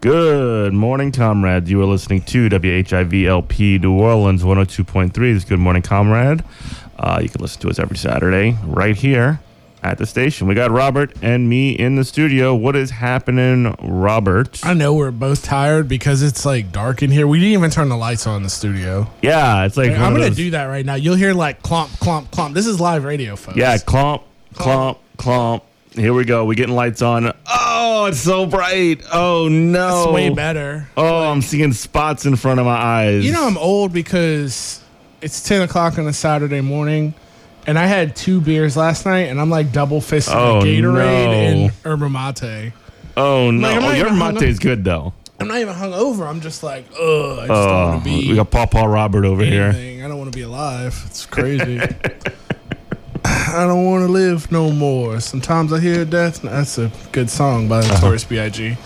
Good morning, comrades. You are listening to WHIVLP New Orleans 102.3. This is Good Morning, Comrade. Uh, you can listen to us every Saturday right here at the station. We got Robert and me in the studio. What is happening, Robert? I know we're both tired because it's like dark in here. We didn't even turn the lights on in the studio. Yeah, it's like I'm gonna do that right now. You'll hear like clomp, clomp, clomp. This is live radio, folks. Yeah, clomp, clomp, clomp. Here we go. We're getting lights on. Oh, it's so bright. Oh no, it's way better. Oh, I'm seeing spots in front of my eyes. You know I'm old because it's 10 o'clock on a Saturday morning, and I had two beers last night, and I'm like double fisting Oh, Gatorade no. and yerba mate. Oh no, Like, oh, your mate is good though. I'm not even hungover. I'm just like, ugh, I just don't Oh, want to be we got Pawpaw Robert over here. anything. I don't want to be alive. It's crazy. I don't want to live no more. Sometimes I hear death. That's a good song by Uh-huh. B.I.G.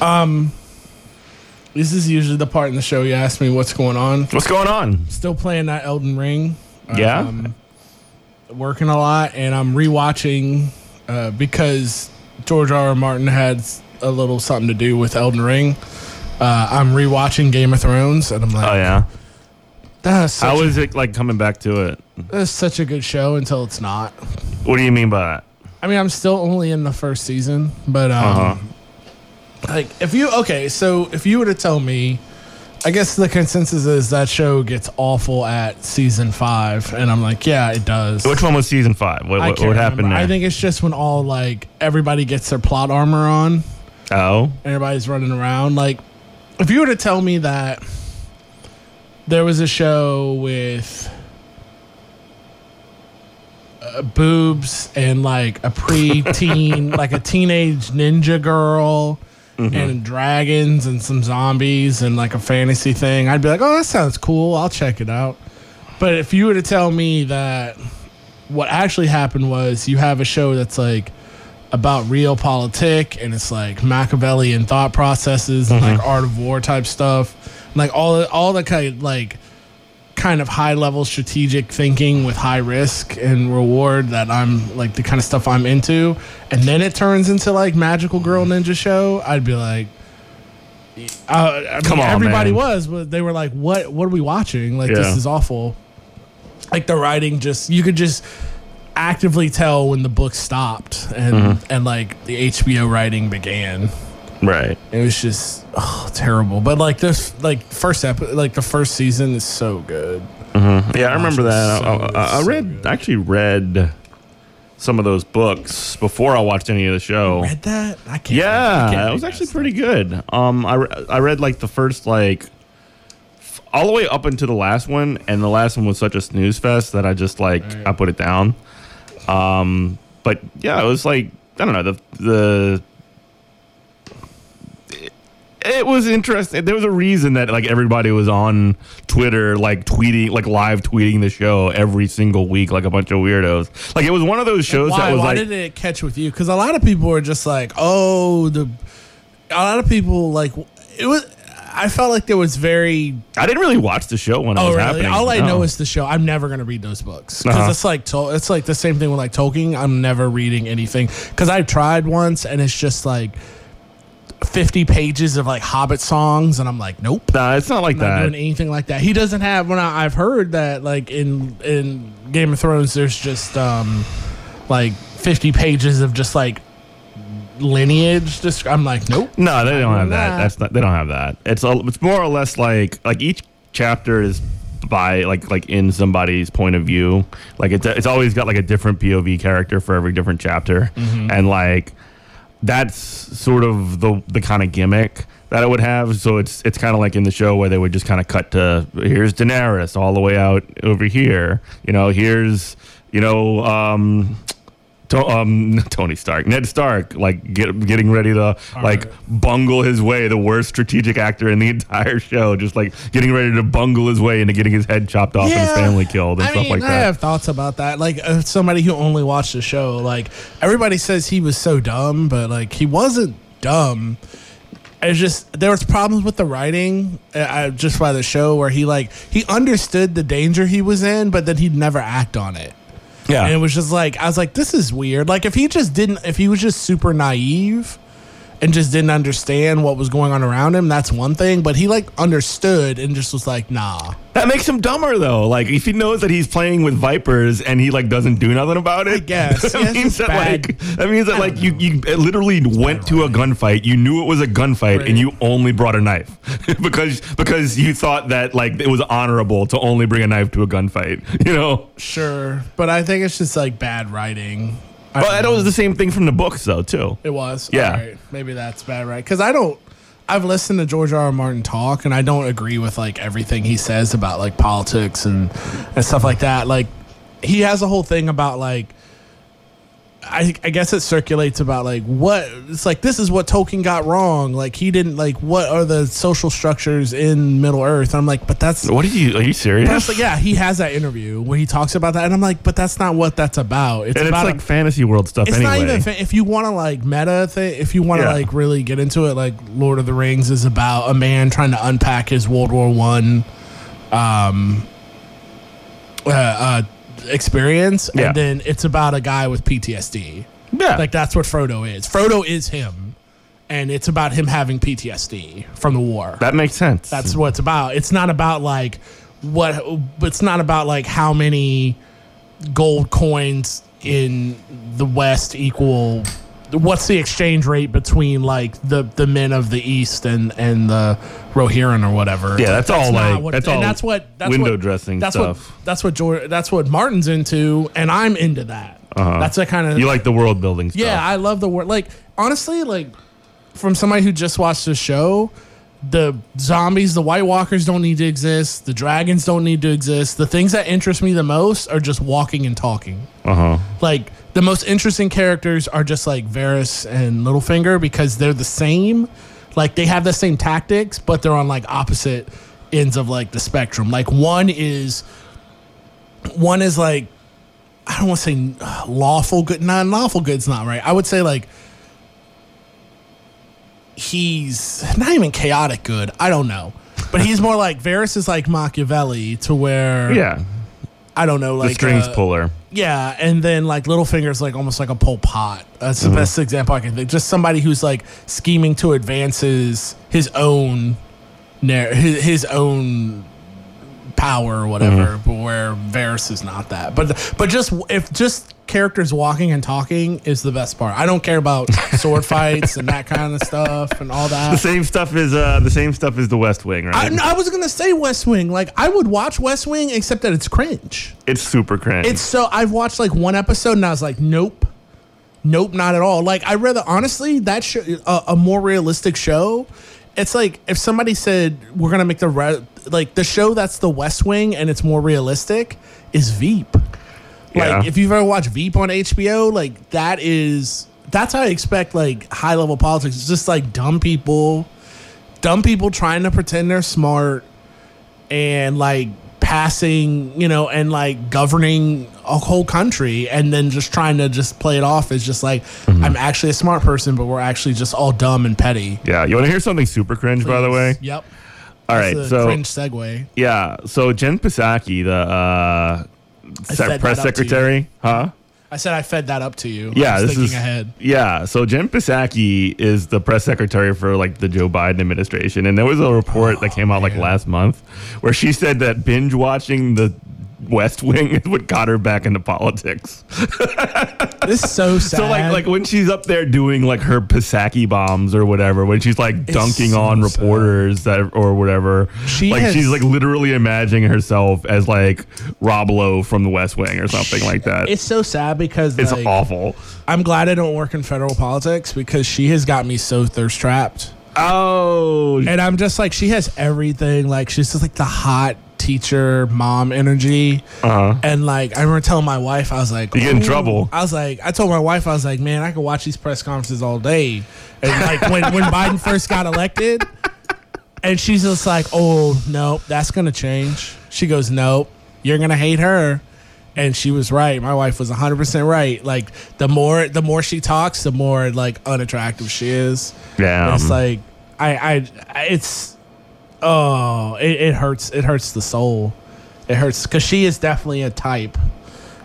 Um, this is usually the part in the show you ask me what's going on. What's going on? Still playing that Elden Ring. Yeah? Um, working a lot, and I'm rewatching uh, because George R. R. Martin had a little something to do with Elden Ring. Uh, I'm rewatching Game of Thrones, and I'm like, Oh yeah. That's How is it like coming back to it? that's such a good show until it's not. What do you mean by that? I mean, I'm still only in the first season, but um, Uh-huh. like if you okay, so if you were to tell me, I guess the consensus is that show gets awful at season five, and I'm like, yeah, it does. Which one was season five? What, I what, what happened? I think it's just when all like everybody gets their plot armor on, oh, everybody's running around. Like, if you were to tell me that there was a show with uh, boobs and like a pre-teen, like a teenage ninja girl. And dragons and some zombies and like a fantasy thing, I'd be like, oh, that sounds cool. I'll check it out. But if you were to tell me that what actually happened was you have a show that's like about realpolitik and it's like Machiavellian thought processes and like art of war type stuff, like all all the kind like kind of high level strategic thinking with high risk and reward that I'm like the kind of stuff I'm into, and then it turns into like magical girl ninja show. I'd be like. Uh, I mean, Come on, everybody man. was, but they were like, "What? What are we watching? Like, Yeah. this is awful." Like the writing, just you could just actively tell when the book stopped and Mm-hmm. and like the HBO writing began. Right. It was just oh, terrible. But like this, like first episode, like the first season is so good. Yeah, I remember that. so I, I, I read. I actually read some of those books before I watched any of the show. Read that? I can't. I Yeah, can't it was actually pretty good. Um, I, re- I read like the first like f- all the way up into the last one, and the last one was such a snooze fest that I just like Right. I put it down. Um, but yeah, it was like I don't know the the. It- It was interesting. There was a reason that like everybody was on Twitter, like tweeting, like live tweeting the show every single week, like a bunch of weirdos. Like it was one of those shows Why? that was Why like did it catch with you? Because a lot of people were just like, "Oh, the." A lot of people like it was. I felt like there was very I didn't really watch the show when it Oh, was really? happening. All I No. know is the show. I'm never gonna read those books because Uh-huh. it's like Tol- it's like the same thing with like Tolkien. I'm never reading anything because I tried once and it's just like 50 pages of like Hobbit songs, and I'm like, nope. Nah, it's not like I'm not that. doing anything like that. He doesn't have. When I, I've heard that, like in in Game of Thrones, there's just um like 50 pages of just like lineage. Just I'm like, nope. No, they don't have that. Nah. That's not. They don't have that. It's a, it's more or less like like each chapter is by like like in somebody's point of view. Like it's it's always got like a different POV character for every different chapter, Mm-hmm. and like that's sort of the the kind of gimmick that it would have. So it's it's kind of like in the show where they would just kind of cut to here's Daenerys all the way out over here. You know, here's you know. um to, um, Tony Stark, Ned Stark, like get, getting ready to like right. bungle his way, the worst strategic actor in the entire show, just like getting ready to bungle his way into getting his head chopped off and his family killed and I stuff mean, like I that. I have thoughts about that. Like uh, somebody who only watched the show, like everybody says he was so dumb, but like he wasn't dumb. It's just there was problems with the writing uh, uh, just by the show where he like he understood the danger he was in, but then he'd never act on it. Yeah, And it was just like I was like, this is weird. Like if he just didn't, if he was just super naive and just didn't understand what was going on around him, that's one thing. But he like understood and just was like, nah. That makes him dumber though. Like if he knows that he's playing with vipers and he like doesn't do nothing about it. I guess. that Yeah, means that like that means that like you you literally went to a gunfight. You knew it was a gunfight Right. and you only brought a knife because because you thought that like it was honorable to only bring a knife to a gunfight. You know. Sure, but I think it's just like bad writing. I But that was the same thing from the books though too. It was. Yeah. Alright, Maybe that's bad, right? Because I don't. I've listened to George R. R. Martin talk, and I don't agree with like everything he says about like politics and and stuff like that. Like, he has a whole thing about like. I, I guess it circulates about like what it's like this is what Tolkien got wrong like he didn't like what are the social structures in Middle Earth I'm like but that's What are you? Are you serious? like yeah he has that interview where he talks about that and I'm like but that's not what that's about it's and it's about like a- fantasy world stuff it's anyway. not even fa- if you want to like meta thing. If you want to Yeah. like really get into it, like Lord of the Rings is about a man trying to unpack his World War One, um, uh, uh, experience, Yeah. and then it's about a guy with PTSD. yeah. Like that's what Frodo is. Frodo is him, and it's about him having PTSD from the war. that makes sense. That's what it's about. It's not about like what. It's not about like how many gold coins in the West equal. What's the exchange rate between like the the men of the East and and the Rohirrim or whatever? Yeah, that's all, not like- what- that's all that's what that's window what, dressing That's stuff. what that's what George, that's what Martin's into, and I'm into that. Uh-huh. That's that kind of you like the world building stuff. yeah, I love the world. Like honestly, like from somebody who just watched the show, the zombies, the White Walkers don't need to exist. The dragons don't need to exist. The things that interest me the most are just walking and talking. Uh huh. Like the most interesting characters are just like Varys and Littlefinger because they're the same. Like they have the same tactics, but they're on like opposite ends of like the spectrum. Like one is one is like I don't want to say lawful good. Non lawful good's not right. I would say like he's not even chaotic good. I don't know. But he's more like Varys is like Machiavelli to where Yeah. I don't know like the strings uh, puller. Yeah, and then like Littlefinger's like almost like a Pol Pot. That's Mm-hmm. the best example I can think. Just somebody who's like scheming to advance his his own narr- his, his own power or whatever. Mm-hmm. But where Varys is not that. But but just if just characters walking and talking is the best part. I don't care about sword fights and that kind of stuff and all that. The same stuff is uh the same stuff is the West Wing, right? I, I was gonna say West Wing. Like I would watch West Wing, except that it's cringe. it's super cringe. It's so I've watched like one episode and I was like, nope, nope, not at all. Like I rather honestly that show a, a more realistic show. It's like if somebody said we're gonna make the re- like the show that's the West Wing and it's more realistic is Veep. Like Yeah. if you've ever watched Veep on HBO, like that is that's how I expect like high level politics. It's just like dumb people, dumb people trying to pretend they're smart and like passing, you know, and like governing a whole country and then just trying to just play it off as just like mm-hmm. I'm actually a smart person, but we're actually just all dumb and petty. yeah. You want to hear something super cringe, by the way? Yep. All right. So cringe segue. yeah. So Jen Psaki, the uh, se- press up to you. secretary, huh? I said I fed that up to you. Yeah, I was this thinking is ahead. Yeah, so Jen Psaki is the press secretary for like the Joe Biden administration, and there was a report that came out like last month where she said that binge watching the West Wing is what got her back into politics. This is so sad. So like like when she's up there doing like her Psaki bombs or whatever, when she's like dunking so on sad. reporters that or whatever, She like has- she's like literally imagining herself as like Rob Lowe from the West Wing or something like that. it's so sad because It's like, awful. I'm glad I don't work in federal politics because she has got me so thirst trapped. Oh, And I'm just like, she has everything. Like, she's just like the hot teacher mom energy. uh-huh. And like, I remember telling my wife, I was like, You get in trouble. I was like, I told my wife, I was like, man, I could watch these press conferences all day. And like, when, when Biden first got elected, and she's just like, oh, nope, that's going to change. She goes, nope, you're going to hate her. And she was right. My wife was 100% right. Like the more the more she talks, the more like unattractive she is. Yeah. It's like I, I it's oh, it, it hurts. It hurts the soul. It hurts because she is definitely a type,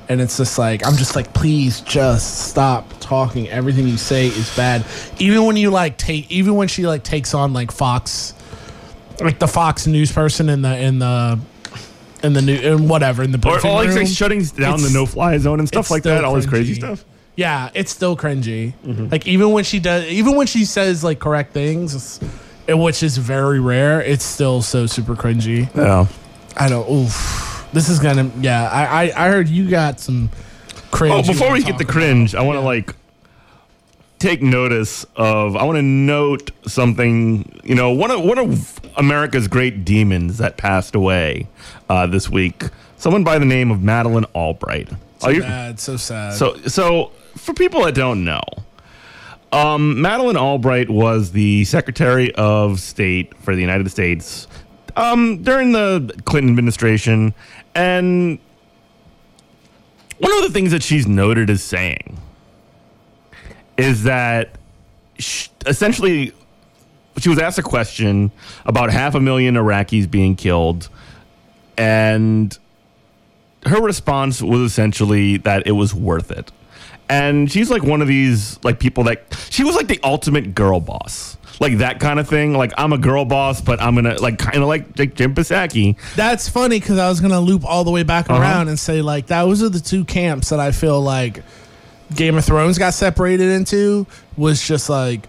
And it's just like I'm just like, please just stop talking. Everything you say is bad. Even when you like take, even when she like takes on like Fox, like the Fox News person in the in the in the new in whatever in the Or, briefing or like, room. like shutting down the no fly zone and stuff like that. still All this crazy stuff. Yeah, it's still cringy. Mm-hmm. Like even when she does, even when she says like correct things, which is very rare, it's still so super cringy. Yeah. I don't. Oof. This is gonna. Yeah, I I, I heard you got some cringe. Oh, before we get the cringe, I want to Yeah. like take notice of. I want to note something. You know, one of one of America's great demons that passed away uh, this week. Someone by the name of Madeleine Albright. about. Are you- Sad, so sad. so, so for people that don't know, um, Madeleine Albright was the Secretary of State for the United States um, during the Clinton administration, and one of the things that she's noted as saying is that sh essentially she was asked a question about half a million Iraqis being killed, and her response was essentially that it was worth it. And she's like one of these like people that she was like the ultimate girl boss. Like that kind of thing. Like I'm a girl boss, but I'm gonna like kind of like, like Jim Psaki. That's funny because I was gonna loop all the way back Uh-huh. around and say like those are the two camps that I feel like Game of Thrones got separated into was just like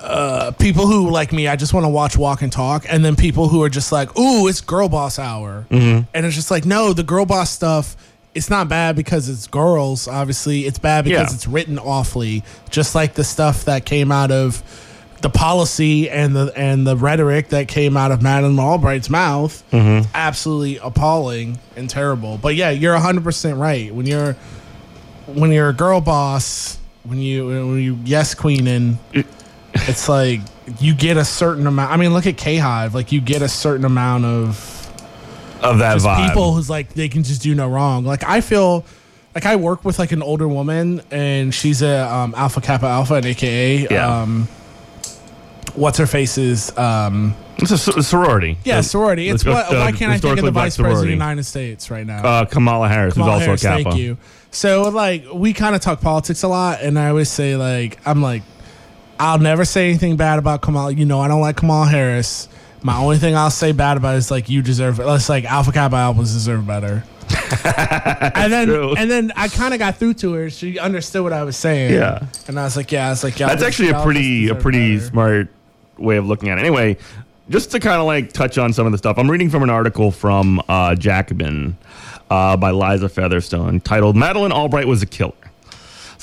uh, people who like me, I just want to watch, walk, and talk, and then people who are just like, "Ooh, it's girl boss hour," Mm-hmm. and it's just like, no, the girl boss stuff. It's not bad because it's girls. Obviously, it's bad because Yeah. it's written awfully. Just like the stuff that came out of the policy and the and the rhetoric that came out of Madeleine Albright's mouth, Mm-hmm. absolutely appalling and terrible. But yeah, you're 100 percent right. When you're when you're a girl boss, when you when you yes queening, it's like you get a certain amount. I mean, look at KHive. Like you get a certain amount of Of that just vibe. people who's like they can just do no wrong. Like I feel like I work with like an older woman and she's a um, Alpha Kappa Alpha and AKA Yeah. um, what's her face's um, It's a sor- sorority. yeah sorority. It's what, the why can't I think of the vice president of the. United States right now? Uh, Kamala Harris, Kamala who's also Harris, a Kappa. Thank you. So like we kind of talk politics a lot, and I always say like I'm like I'll never say anything bad about Kamala. You know I don't like Kamala Harris. My only thing I'll say bad about is like you deserve. Let's like Alpha Kappa Alphas deserve better. and then true. and then I kind of got through to her. She understood what I was saying. Yeah. and I was like, yeah, it's like y'all That's actually a pretty a pretty better. smart way of looking at it. Anyway, just to kind of like touch on some of the stuff, I'm reading from an article from uh, Jacobin uh, by Liza Featherstone titled "Madeleine Albright was a killer."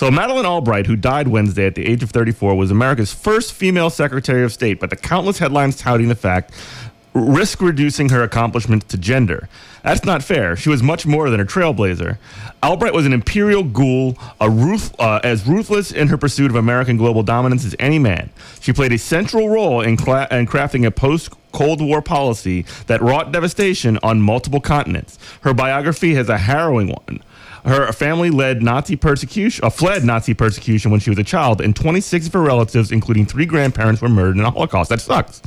So Madeleine Albright, who died Wednesday at the age of 34, was America's first female Secretary of State, but the countless headlines touting the fact risk reducing her accomplishments to gender. That's not fair. She was much more than a trailblazer. Albright was an imperial ghoul, a ruth, uh, as ruthless in her pursuit of American global dominance as any man. She played a central role in, cla- in crafting a post Cold War policy that wrought devastation on multiple continents. Her biography has a harrowing one. Her family led Nazi persecution, uh, fled Nazi persecution when she was a child, and 26 of her relatives, including three grandparents, were murdered in the Holocaust. That sucks.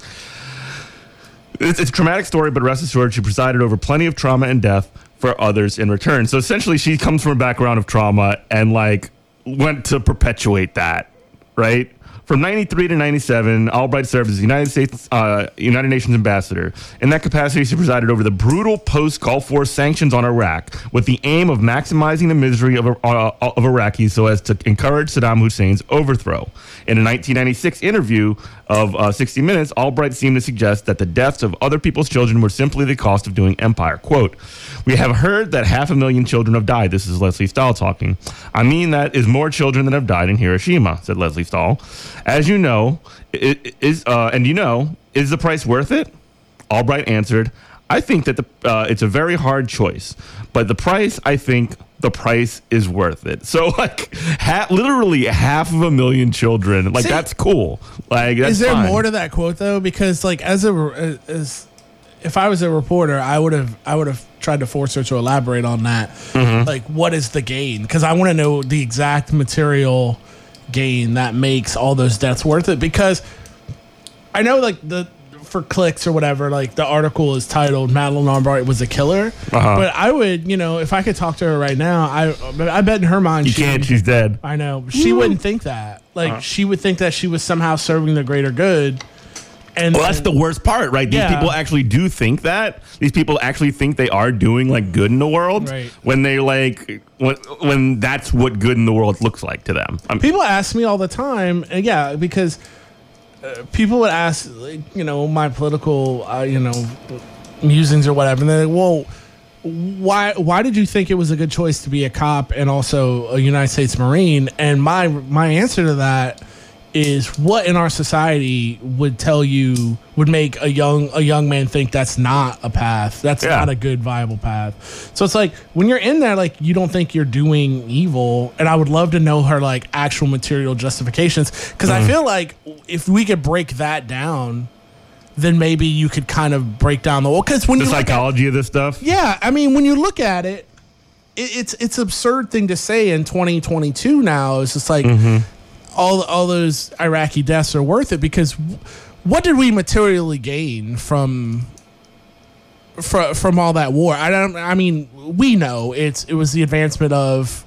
It's, it's a traumatic story, but rest assured, she presided over plenty of trauma and death for others in return. So essentially, she comes from a background of trauma and like went to perpetuate that, right? From 93 to 97, Albright served as the United States, uh, United Nations ambassador. In that capacity, she presided over the brutal post-Gulf War sanctions on Iraq with the aim of maximizing the misery of, uh, of Iraqis so as to encourage Saddam Hussein's overthrow. In a 1996 interview of uh, 60 Minutes, Albright seemed to suggest that the deaths of other people's children were simply the cost of doing empire. Quote, We have heard that half a million children have died. This is Lesley Stahl talking. I mean, that is more children than have died in Hiroshima, said Lesley Stahl. As you know, i- i- is uh, and you know, is the price worth it? Albright answered, I think that the, uh, it's a very hard choice, but the price, I think the price is worth it. So, like, ha- literally half of a million children, like, See- that's cool. Like, that's Is there fine. more to that quote though? Because like as a as if I was a reporter, I would have I would have tried to force her to elaborate on that. Mm-hmm. Like, what is the gain? Because I want to know the exact material gain that makes all those deaths worth it. Because I know like the for clicks or whatever, like the article is titled "Madeleine Albright was a killer." Uh-huh. But I would, you know, if I could talk to her right now, I I bet in her mind You she can't. She's dead. I know she wouldn't think that. Like Uh-huh. she would think that she was somehow serving the greater good. And Well, that's the worst part, right? These Yeah. people actually do think that. These people actually think they are doing like good in the world Right. when they like when when that's what good in the world looks like to them. I'm, people ask me all the time, and yeah, because uh, people would ask, like, you know, my political, uh, you know, musings or whatever, and they're like, well. Why? Why did you think it was a good choice to be a cop and also a United States Marine? And my my answer to that is what in our society would tell you would make a young a young man think that's not a path that's Yeah. not a good viable path so it's like when you're in there like you don't think you're doing evil and i would love to know her like actual material justifications because i mm-hmm. feel like if we could break that down then maybe you could kind of break down the wall because when the you look at- psychology of this stuff. yeah, I mean, when you look at it, it it's it's absurd thing to say in 2022. Now it's just like mm-hmm. All all those Iraqi deaths are worth it because what did we materially gain from? From, from all that war, I don't. I mean, we know it's it was the advancement of,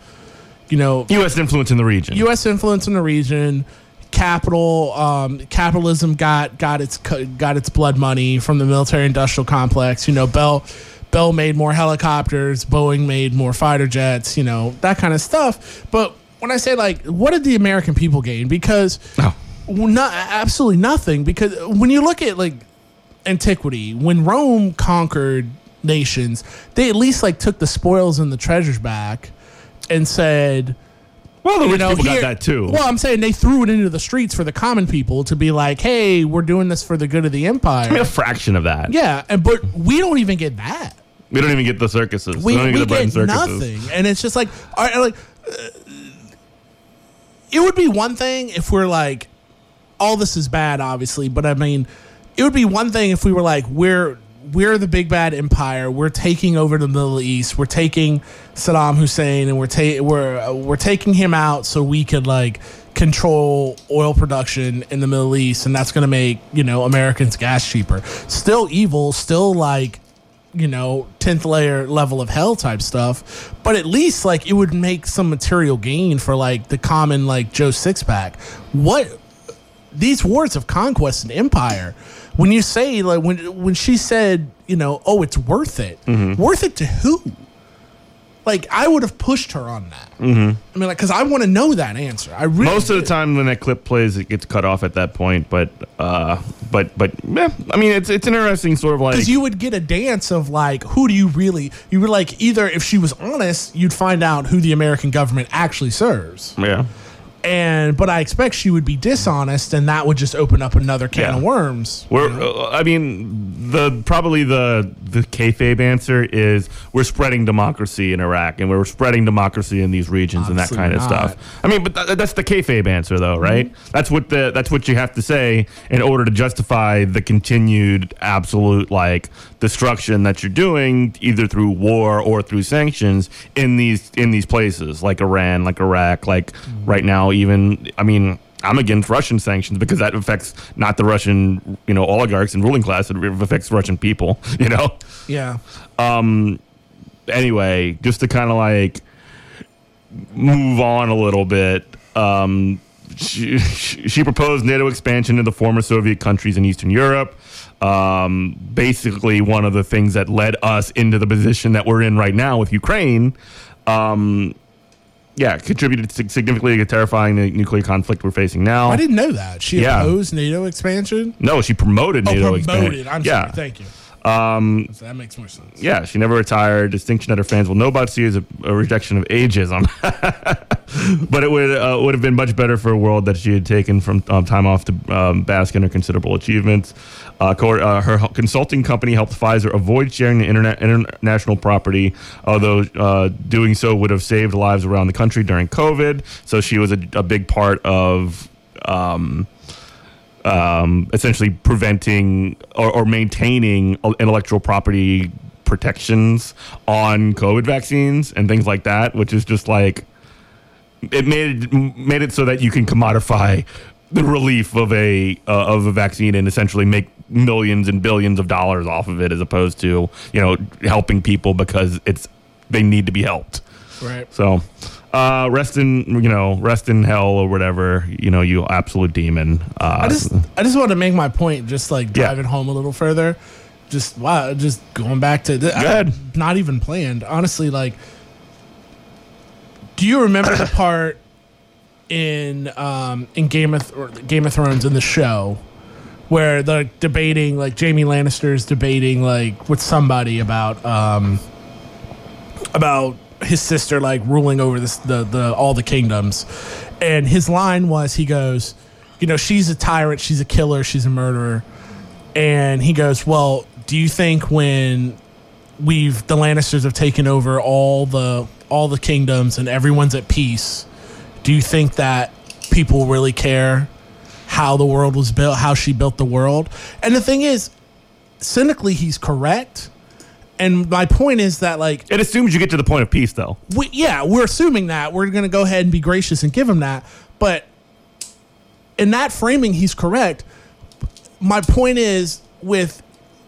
you know, U.S. influence in the region. U.S. influence in the region. Capital um, capitalism got got its got its blood money from the military industrial complex. You know, Bell Bell made more helicopters, Boeing made more fighter jets. You know that kind of stuff. But when I say like, what did the American people gain? Because Oh. not absolutely nothing. Because when you look at like antiquity, when Rome conquered nations, they at least like took the spoils and the treasures back and said well, the rich know, people here- got that too. Well, I'm saying they threw it into the streets for the common people to be like, "Hey, we're doing this for the good of the empire." I mean, a fraction of that. yeah, and but we don't even get that. We don't even get the circuses. We, don't even we get the and get circuses. nothing, and it's just like, all right, like, uh, it would be one thing if we're like, all this is bad, obviously, but I mean, it would be one thing if we were like, we're we're the big bad empire. We're taking over the Middle East. We're taking Saddam Hussein, and we're ta- we're we're taking him out so we could like control oil production in the Middle East, and that's going to make you know Americans gas cheaper. Still evil. Still like you know, 10th layer level of hell type stuff. But at least like it would make some material gain for like the common like Joe Sixpack. What these wars of conquest and empire, when you say like when when she said, you know, oh it's worth it. Mm-hmm. Worth it to who? Like I would have pushed her on that. Mm-hmm. I mean, like, because I want to know that answer. I really Most of the time when that clip plays, it gets cut off at that point. But, uh, but, but, yeah, I mean, it's it's interesting, sort of like because you would get a dance of like who do you really you were like either if she was honest you'd find out who the american government actually serves yeah. And but i expect she would be dishonest and that would just open up another can Yeah. of worms We're, uh, I mean, the probably the the kayfabe answer is we're spreading democracy in Iraq and we're spreading democracy in these regions and that Obviously kind of stuff. I mean, but th- that's the kayfabe answer, though, right? Mm-hmm. That's what the that's what you have to say in order to justify the continued absolute like destruction that you're doing, either through war or through sanctions in these in these places like Iran, like Iraq, like Mm-hmm. right now. Even I mean. I'm against Russian sanctions because that affects not the Russian, you know, oligarchs and ruling class. It affects Russian people, you know. yeah Um. Anyway, just to kind of like move on a little bit. Um, she, she proposed NATO expansion to the former Soviet countries in Eastern Europe. Um, basically, one of the things that led us into the position that we're in right now with Ukraine. Um, yeah, contributed significantly to the terrifying the nuclear conflict we're facing now. i didn't know that she Yeah. opposed nato expansion No, she promoted oh NATO promoted expansion. i'm yeah. sorry thank you um that makes more sense Yeah, she never retired. Distinction that her fans will know about see as a, a rejection of ageism. but it would uh, would have been much better for a world that she had taken from um, time off to um, bask in her considerable achievements. Uh, co- uh, her consulting company helped Pfizer avoid sharing the internet international property, although uh, doing so would have saved lives around the country during COVID. So she was a, a big part of. Um, um, essentially preventing or, or maintaining intellectual property protections on COVID vaccines and things like that, which is just like it made it made it so that you can commodify the relief of a uh, of a vaccine and essentially make millions and billions of dollars off of it as opposed to you know helping people because it's they need to be helped. Right. So, uh, rest in you know rest in hell or whatever you know you absolute demon. Uh, I just I just want to make my point, just like Yeah. driving home a little further. Just wow, just going back to th- I- ahead. not even planned. Honestly, like, do you remember the part in um in Game of Game of Thrones in the show where they're debating like Jaime Lannister's debating like with somebody about um about his sister like ruling over this the the all the kingdoms. And his line was he goes you know she's a tyrant she's a killer she's a murderer. And he goes well do you think when we've the lannisters have taken over all the all the kingdoms and everyone's at peace do you think that people really care how the world was built how she built the world? And the thing is cynically he's correct and my point is that like it assumes you get to the point of peace though. we, yeah, we're assuming that. We're going to go ahead and be gracious and give him that. But in that framing, he's correct. My point is with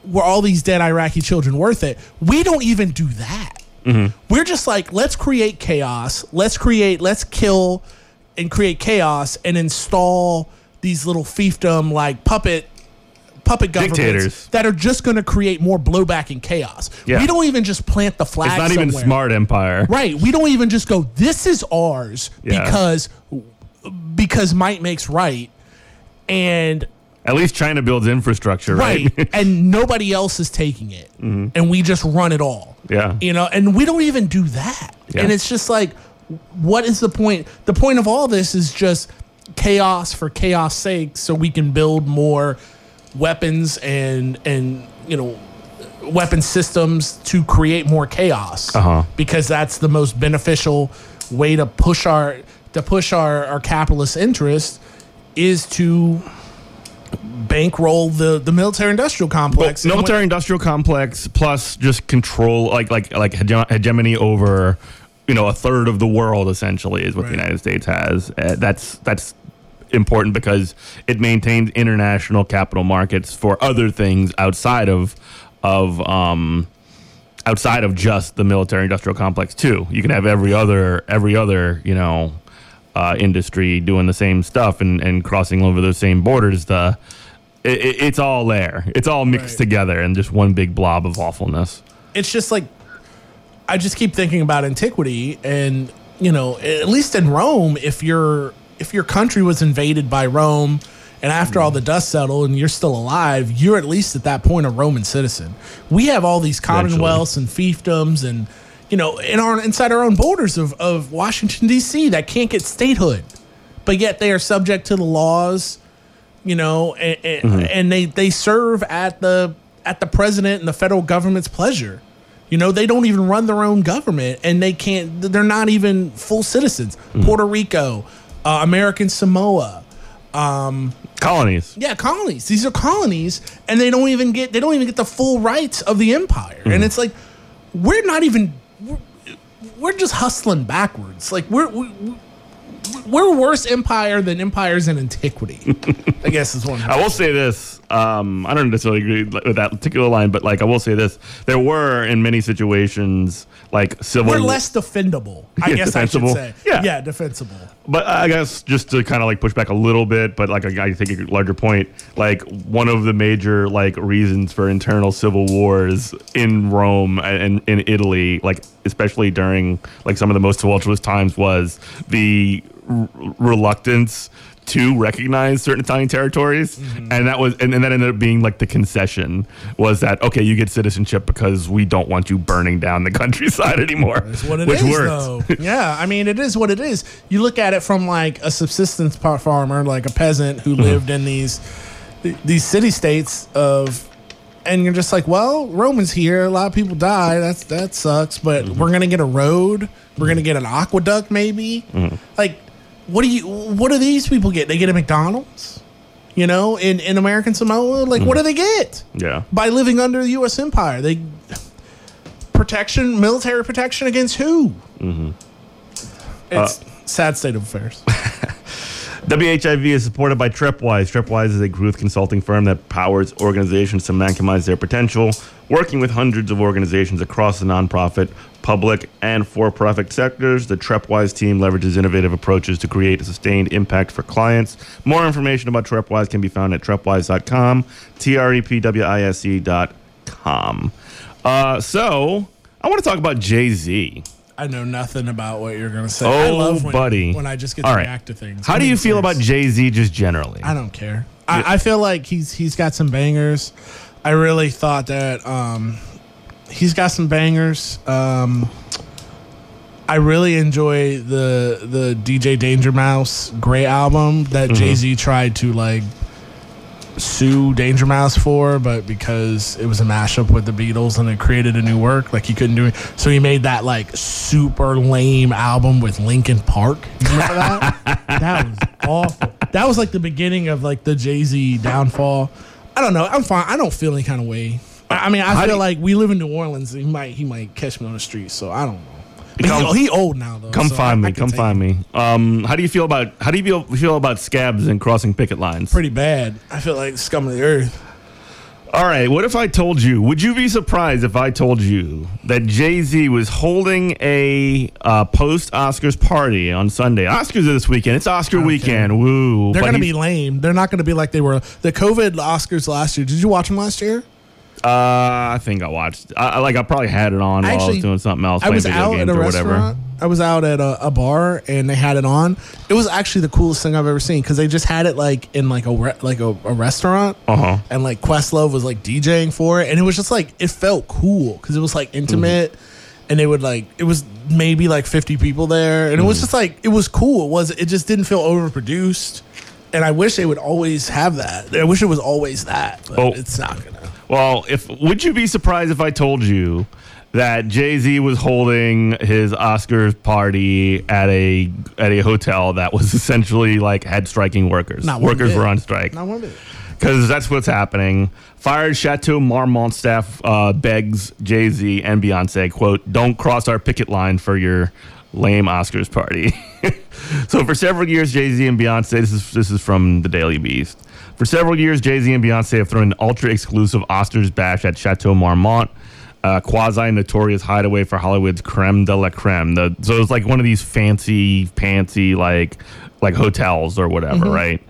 were all these dead Iraqi children worth it? We don't even do that. Mm-hmm. We're just like, let's create chaos. Let's create, let's kill and create chaos and install these little fiefdom like puppet puppet governments Dictators. that are just going to create more blowback and chaos. Yeah. We don't even just plant the flag. It's not even somewhere. smart empire. Right. We don't even just go, this is ours Yeah. because because might makes right. And At least China builds infrastructure, right? right. and nobody else is taking it. Mm-hmm. And we just run it all. Yeah. You know, and we don't even do that. Yeah. And it's just like what is the point? The point of all this is just chaos for chaos sake so we can build more weapons and and you know weapon systems to create more chaos Uh-huh. because that's the most beneficial way to push our to push our, our capitalist interest is to bankroll the the military industrial complex when- military industrial complex plus just control like like like hege- hegemony over you know a third of the world essentially is what Right. the United States has uh, that's that's important because it maintains international capital markets for other things outside of of um outside of just the military industrial complex too. You can have every other every other you know uh, industry doing the same stuff and, and crossing over those same borders. The it, it, it's all there. It's all mixed Right. together and just one big blob of awfulness. It's just like I just keep thinking about antiquity and you know at least in Rome if your if your country was invaded by Rome and after all the dust settled and you're still alive you're at least at that point a Roman citizen we have all these commonwealths and fiefdoms and you know in our inside our own borders of, of Washington DC that can't get statehood but yet they are subject to the laws you know, and, and, mm-hmm. and they they serve at the at the president and the federal government's pleasure. You know, they don't even run their own government, and they can't. They're not even full citizens. Mm. Puerto Rico, uh, American Samoa, colonies yeah, colonies. These are colonies, and they don't even get they don't even get the full rights of the empire. And it's like we're not even we're, we're just hustling backwards. Like we're we, we're worse empire than empires in antiquity. I guess is one. I will say this. Um, I don't necessarily agree with that particular line, but like I will say this: there were in many situations like civil. We're less defendable. I Yeah, guess I should say. Yeah. yeah, defensible. But I guess just to kind of like push back a little bit, but like I think a larger point, like one of the major like reasons for internal civil wars in Rome and in Italy, like especially during like some of the most tumultuous times, was the reluctance to recognize certain Italian territories, mm-hmm. and that was and, and that ended up being like the concession was that okay, you get citizenship because we don't want you burning down the countryside anymore, That's what it is, which worked. though. yeah, I mean, it is what it is. You look at it from like a subsistence farmer, like a peasant who mm-hmm. lived in these these city states of, and you're just like, well, Romans here. A lot of people die. That's that sucks. But mm-hmm. we're gonna get a road. We're gonna get an aqueduct, maybe. Like, what do you? What do these people get? They get a McDonald's. You know, in, in American Samoa, like what do they get? Yeah. by living under the U.S. empire. They protection, military protection against who? Mm-hmm. It's Uh, sad state of affairs. WHIV is supported by Trepwise. Trepwise is a growth consulting firm that powers organizations to maximize their potential, working with hundreds of organizations across the nonprofit, public, and for profit sectors. The Trepwise team leverages innovative approaches to create a sustained impact for clients. More information about Trepwise can be found at trepwise.com, T R E P W I S E.com. Uh, so, I want to talk about Jay Z. I know nothing about what you're gonna say. Oh, I love when, buddy. when I just get to right. react to things. How do you feel about Jay Z just generally? I don't care. I, I feel like he's he's got some bangers. I really thought that um, he's got some bangers. Um, I really enjoy the the DJ Danger Mouse Gray album Mm-hmm. that Jay Z tried to like sue Danger Mouse for, but because it was a mashup with the Beatles and it created a new work, like he couldn't do it. So he made that like super lame album with Linkin Park. You remember that? that was awful. That was like the beginning of like the Jay Z downfall. I don't know. I'm fine. I don't feel any kind of way. I I mean, I How feel do- like we live in New Orleans. He might he might catch me on the street, so I don't know. But Come- he, he old now though. Come so find I- I me. can Come take find it. me. Um, how do you feel about how do you feel, feel about scabs and crossing picket lines? Pretty bad. I feel like scum of the earth. All right. What if I told you? Would you be surprised if I told you that Jay Z was holding a uh, post Oscars party on Sunday? Oscars are this weekend. It's Oscar don't weekend. Woo! They're going to be lame. They're not going to be like they were the COVID Oscars last year. Did you watch them last year? Uh, I think I watched. I, I- like I probably had it on while I was doing something else, I playing was video out at games a or whatever. restaurant. I was out at a, a bar and they had it on. It was actually the coolest thing I've ever seen because they just had it like in like a re- like a, a restaurant. Uh huh. and like Questlove was like DJing for it, and it was just like it felt cool because it was like intimate, and they would like it was maybe like fifty people there, and it was just like it was cool. It was it just didn't feel overproduced, and I wish they would always have that. I wish it was always that, but Oh. it's not gonna. Well, if would you be surprised if I told you that Jay Z was holding his Oscars party at a at a hotel that was essentially like had striking workers. Not workers bit. were on strike Not one bit. because that's what's happening. Fired Chateau Marmont staff uh, begs Jay Z and Beyonce, "quote Don't cross our picket line for your lame Oscars party." so for several years, Jay Z and Beyonce. This is this is from the Daily Beast. For several years, Jay Z and Beyonce have thrown an ultra exclusive Oscars bash at Chateau Marmont. Uh, quasi notorious hideaway for Hollywood's creme de la creme. The, so it's like one of these fancy, fancy like like hotels or whatever, right?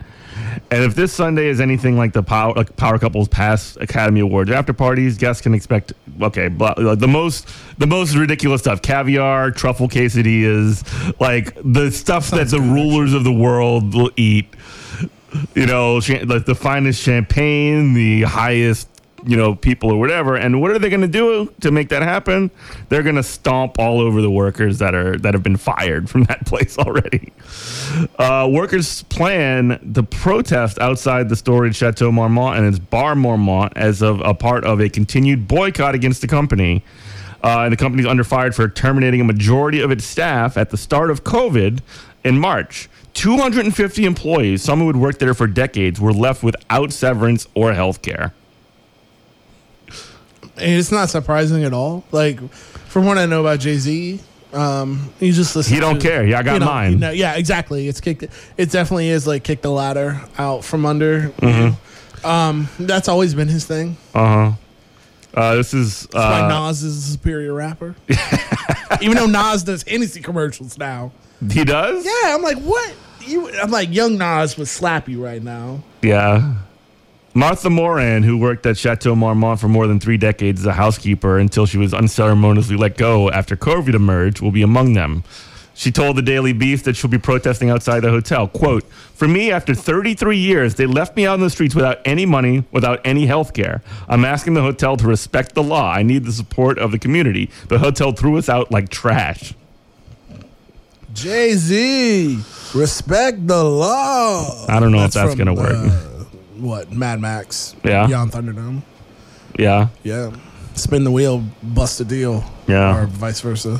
And if this Sunday is anything like the Power, like Power Couple's past Academy Awards after parties, guests can expect okay, blah, like the most the most ridiculous stuff: caviar, truffle quesadillas, like the stuff that the rulers of the world will eat. You know, like the finest champagne, the highest you know people or whatever. And what are they going to do to make that happen? They're going to stomp all over the workers that are that have been fired from that place already. Uh, workers plan to protest outside the storage Chateau Marmont and its Bar Marmont as of a part of a continued boycott against the company. Uh, and the company's under fire for terminating a majority of its staff at the start of COVID in March. 250 employees, some who had worked there for decades, were left without severance or health care. And it's not surprising at all. Like from what I know about Jay Z, um, you just listen. He don't to- care. Yeah, I got you know, mine. you know, yeah, exactly. It's kicked. It definitely is like kick the ladder out from under. Mm-hmm. Um, that's always been his thing. Uh-huh. Uh This is That's why uh, Nas is a superior rapper. Even though Nas does Hennessy commercials now. he does. Yeah, I'm like, what? You, I'm like, young Nas would slap you right now. Yeah. Martha Moran, who worked at Chateau Marmont for more than three decades as a housekeeper until she was unceremoniously let go after COVID emerged, will be among them. She told the Daily Beast that she'll be protesting outside the hotel. Quote, For me, after 33 years, they left me out in the streets without any money, without any health care. I'm asking the hotel to respect the law. I need the support of the community. The hotel threw us out like trash. Jay Z, respect the law. I don't know if that's from, gonna work. uh, what Mad Max? Yeah. Beyond Thunderdome. Yeah. Yeah. Spin the wheel, bust a deal. Yeah. Or vice versa.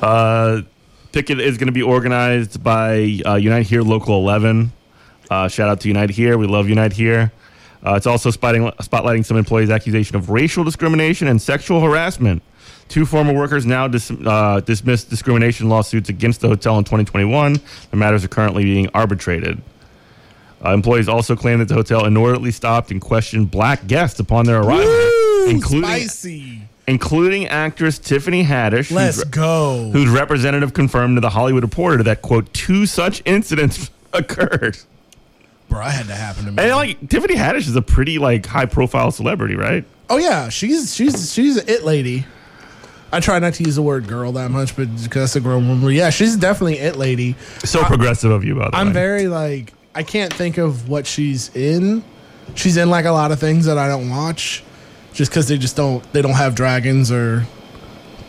Uh, Picket is going to be organized by uh, Unite Here Local 11. Uh, shout out to Unite Here. We love Unite Here. Uh, it's also spotting, spotlighting some employees' accusation of racial discrimination and sexual harassment. Two former workers now dis- uh, dismissed discrimination lawsuits against the hotel in 2021. The matters are currently being arbitrated. Uh, employees also claim that the hotel inordinately stopped and questioned black guests upon their arrival, Woo, including spicy. including actress Tiffany Haddish, Let's whose, go. whose representative confirmed to the Hollywood Reporter that quote two such incidents occurred. Bro, I had to happen to me. And like Tiffany Haddish is a pretty like high profile celebrity, right? Oh yeah, she's she's she's an it lady. I try not to use the word girl that much, but because that's a grown woman. Yeah, she's definitely it lady. So progressive of you, by the I'm way. very like I can't think of what she's in. She's in like a lot of things that I don't watch, just because they just don't they don't have dragons or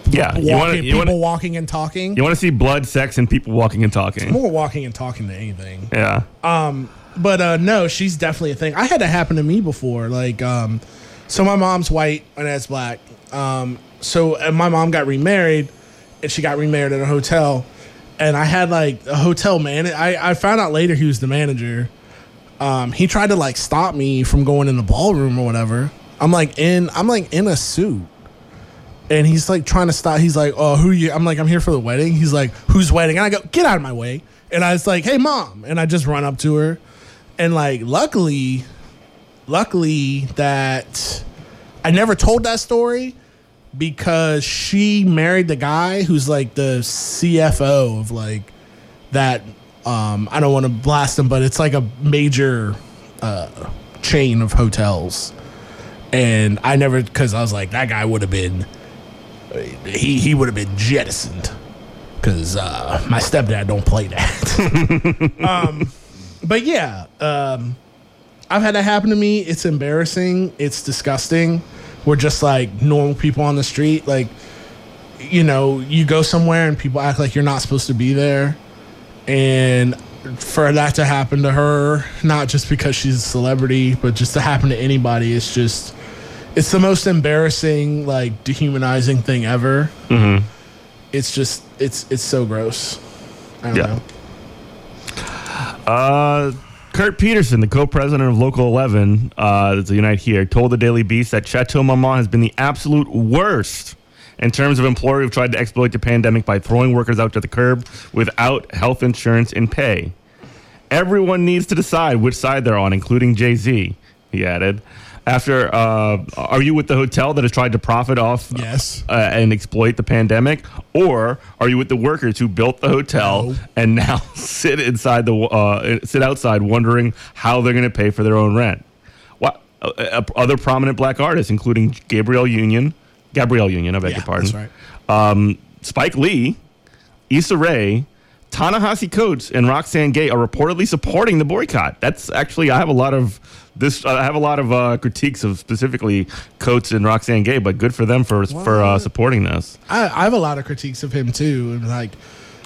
yeah. walking, You to you people want to walking and talking. you want to see blood, sex, and people walking and talking. More walking and talking than anything. Yeah. Um, but uh, no, she's definitely a thing. I had that happen to me before. Like, um, so my mom's white and that's black. Um, so and my mom got remarried, and she got remarried at a hotel, and I had like a hotel man. I I found out later he was the manager. Um, he tried to like stop me from going in the ballroom or whatever. I'm like in I'm like in a suit. And he's like trying to stop. He's like, "Oh, who you?" I'm like, "I'm here for the wedding." He's like, "Who's wedding?" And I go, "Get out of my way!" And I was like, "Hey, mom!" And I just run up to her, and like, luckily, luckily that I never told that story because she married the guy who's like the CFO of like that. Um, I don't want to blast him, but it's like a major uh, chain of hotels. And I never, because I was like, that guy would have been, he he would have been jettisoned, because uh, my stepdad don't play that. um, but yeah, um, I've had that happen to me. It's embarrassing. It's disgusting. We're just like normal people on the street. Like, you know, you go somewhere and people act like you're not supposed to be there. And for that to happen to her, not just because she's a celebrity, but just to happen to anybody, it's just, it's the most embarrassing, like dehumanizing thing ever. Mm-hmm. It's just, it's, it's so gross. I don't Yeah. know. Uh, Kurt Petersen, the co-president of Local 11, uh, that's a Unite Here, told the Daily Beast that Chateau Marmont has been the absolute worst in terms of employer who've tried to exploit the pandemic by throwing workers out to the curb without health insurance and pay. Everyone needs to decide which side they're on, including Jay Z. He added. After, uh, are you with the hotel that has tried to profit off Yes. uh, and exploit the pandemic, or are you with the workers who built the hotel No. and now sit inside the uh, sit outside wondering how they're going to pay for their own rent? What uh, uh, other prominent black artists, including Gabriel Union, Gabrielle Union, I beg your pardon, right. um, Spike Lee, Issa Rae, Ta-Nehisi Coates, and Roxane Gay are reportedly supporting the boycott. That's actually I have a lot of this. I have a lot of uh, critiques of specifically Coates and Roxane Gay, but good for them for for uh, supporting this. I, I have a lot of critiques of him too, and like,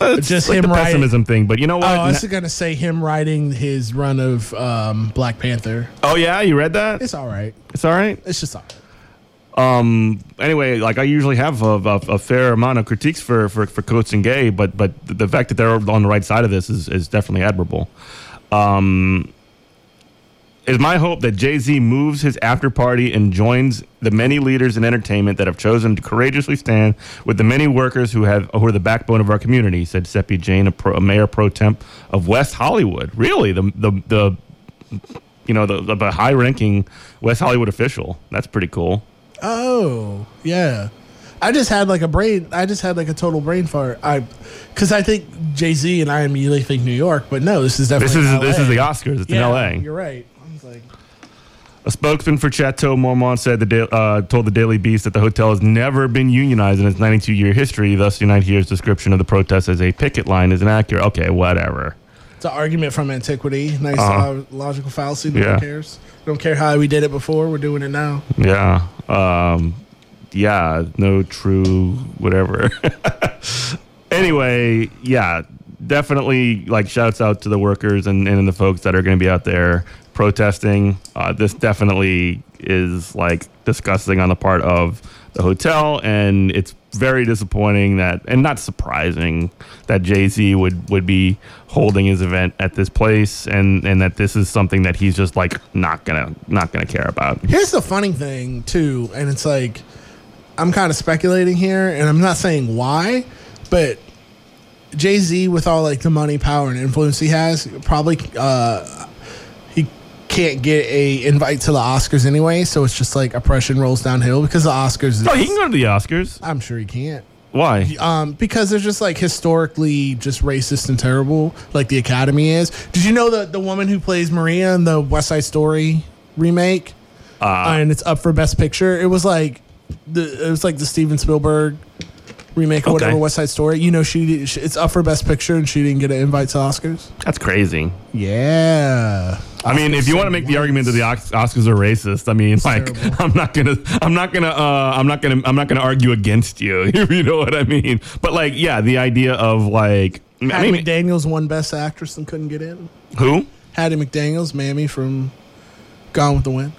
It's Just like him the writing- pessimism thing, but you know what? oh? I was gonna say him writing his run of um, Black Panther. oh yeah, you read that? It's all right. It's all right. It's just all right. Um. Anyway, like I usually have a, a, a fair amount of critiques for, for for Coates and Gay, but but the fact that they're on the right side of this is is definitely admirable. Um. It's my hope that Jay Z moves his after party and joins the many leaders in entertainment that have chosen to courageously stand with the many workers who have who are the backbone of our community," said Seppi Jane, a, pro, a mayor pro tem of West Hollywood. Really, the the the you know the, the high ranking West Hollywood official. That's pretty cool. Oh yeah. I just had like a brain. I just had like a total brain fart. I, because I think Jay Z and I immediately think New York, but no, this is definitely This is this is the Oscars. It's Yeah, in L.A. You're right. I was like, A spokesman for Chateau Marmont said the uh, told the Daily Beast that the hotel has never been unionized in its 92 year history. Thus, Unite Here's description of the protest as a picket line is inaccurate. Okay, whatever. It's an argument from antiquity. Nice Uh-huh. uh, logical fallacy. No Yeah. one cares. Don't care how we did it before. We're doing it now. Yeah. Um, yeah. No true whatever. anyway, yeah. Definitely like shouts out to the workers and, and the folks that are going to be out there protesting. Uh, this definitely is like disgusting on the part of the hotel, and it's very disappointing that, and not surprising that Jay Z would would be holding his event at this place, and and that this is something that he's just like not gonna not gonna care about. Here's the funny thing too, and it's like I'm kind of speculating here, and I'm not saying why, but Jay Z with all like the money, power, and influence he has, probably uh, can't get a invite to the Oscars anyway, so it's just like oppression rolls downhill because the Oscars. Is, Oh, he can go to the Oscars. I'm sure he can't. Why? Um, because they're just like historically just racist and terrible, like the Academy is. Did you know that the woman who plays Maria in the West Side Story remake, Uh, and it's up for Best Picture? It was like the it was like the Steven Spielberg remake or Okay. whatever West Side Story. You know, she it's up for Best Picture, and she didn't get an invite to Oscars. that's crazy. Yeah, I mean, if you want to make the argument that the Oscars are racist, I mean, like, terrible. I'm not gonna, I'm not gonna, uh, I'm not gonna, I'm not gonna argue against you. you know what I mean? But like, yeah, the idea of like, I Hattie mean, McDaniel's won Best Actress and couldn't get in. who? Hattie McDaniel's, Mammy from Gone with the Wind.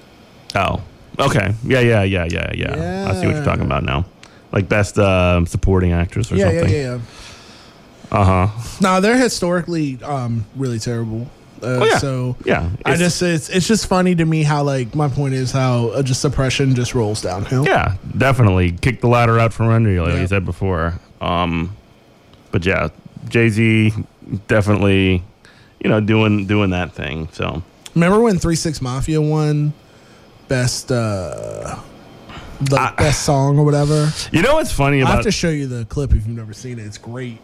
Oh, okay, yeah, yeah, yeah, yeah, yeah. I see what you're talking about now. Like best uh, supporting actress or Yeah, yeah, something. yeah, yeah. Uh huh. No, they're historically um, really terrible. Uh, Oh, yeah. So Yeah. I just it's it's just funny to me how like my point is how uh, just oppression just rolls downhill. Yeah, definitely kick the ladder out from under you, like Yeah. you said before. Um, but yeah, Jay Z definitely, you know, doing doing that thing. So Remember when Three Six Mafia won best uh, the I- best song or whatever? you know what's funny I have to show you the clip if you've never seen it. It's great.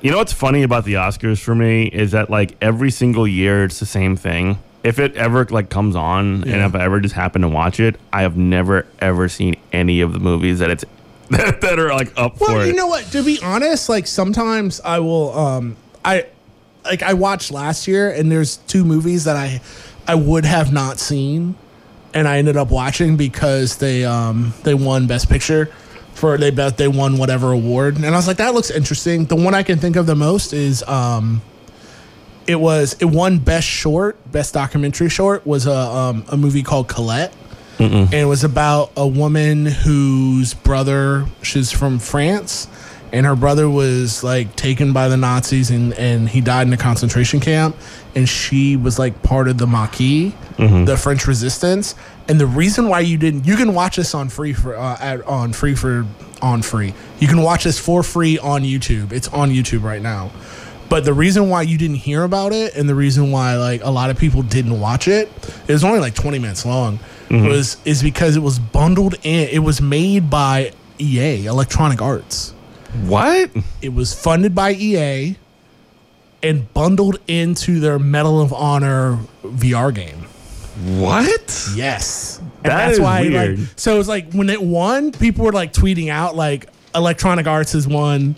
you know what's funny about the Oscars for me is that like every single year it's the same thing. If it ever like comes on and Yeah. if I ever just happen to watch it, I have never ever seen any of the movies that it's that, that are like up for Well, it. you know what? To be honest, like sometimes I will. Um, I like I watched last year, and there's two movies that I I would have not seen, and I ended up watching because they um they won Best Picture for they bet they won whatever award, and I was like that looks interesting. The one I can think of the most is um. It was it won best short, best documentary short was a um, a movie called Colette, and it was about a woman whose brother she's from France and her brother was like taken by the Nazis and and he died in a concentration camp. And she was like part of the Maquis the French resistance. And the reason why you didn't you can watch this on free for uh, at, on free for on free. You can watch this for free on YouTube. It's on YouTube right now. But the reason why you didn't hear about it and the reason why like a lot of people didn't watch it, it was only like 20 minutes long, was is because it was bundled in it was made by EA, Electronic Arts. What? It was funded by EA and bundled into their Medal of Honor VR game. What? Yes. And That that's why weird. like so it's like when it won, people were like tweeting out like Electronic Arts has won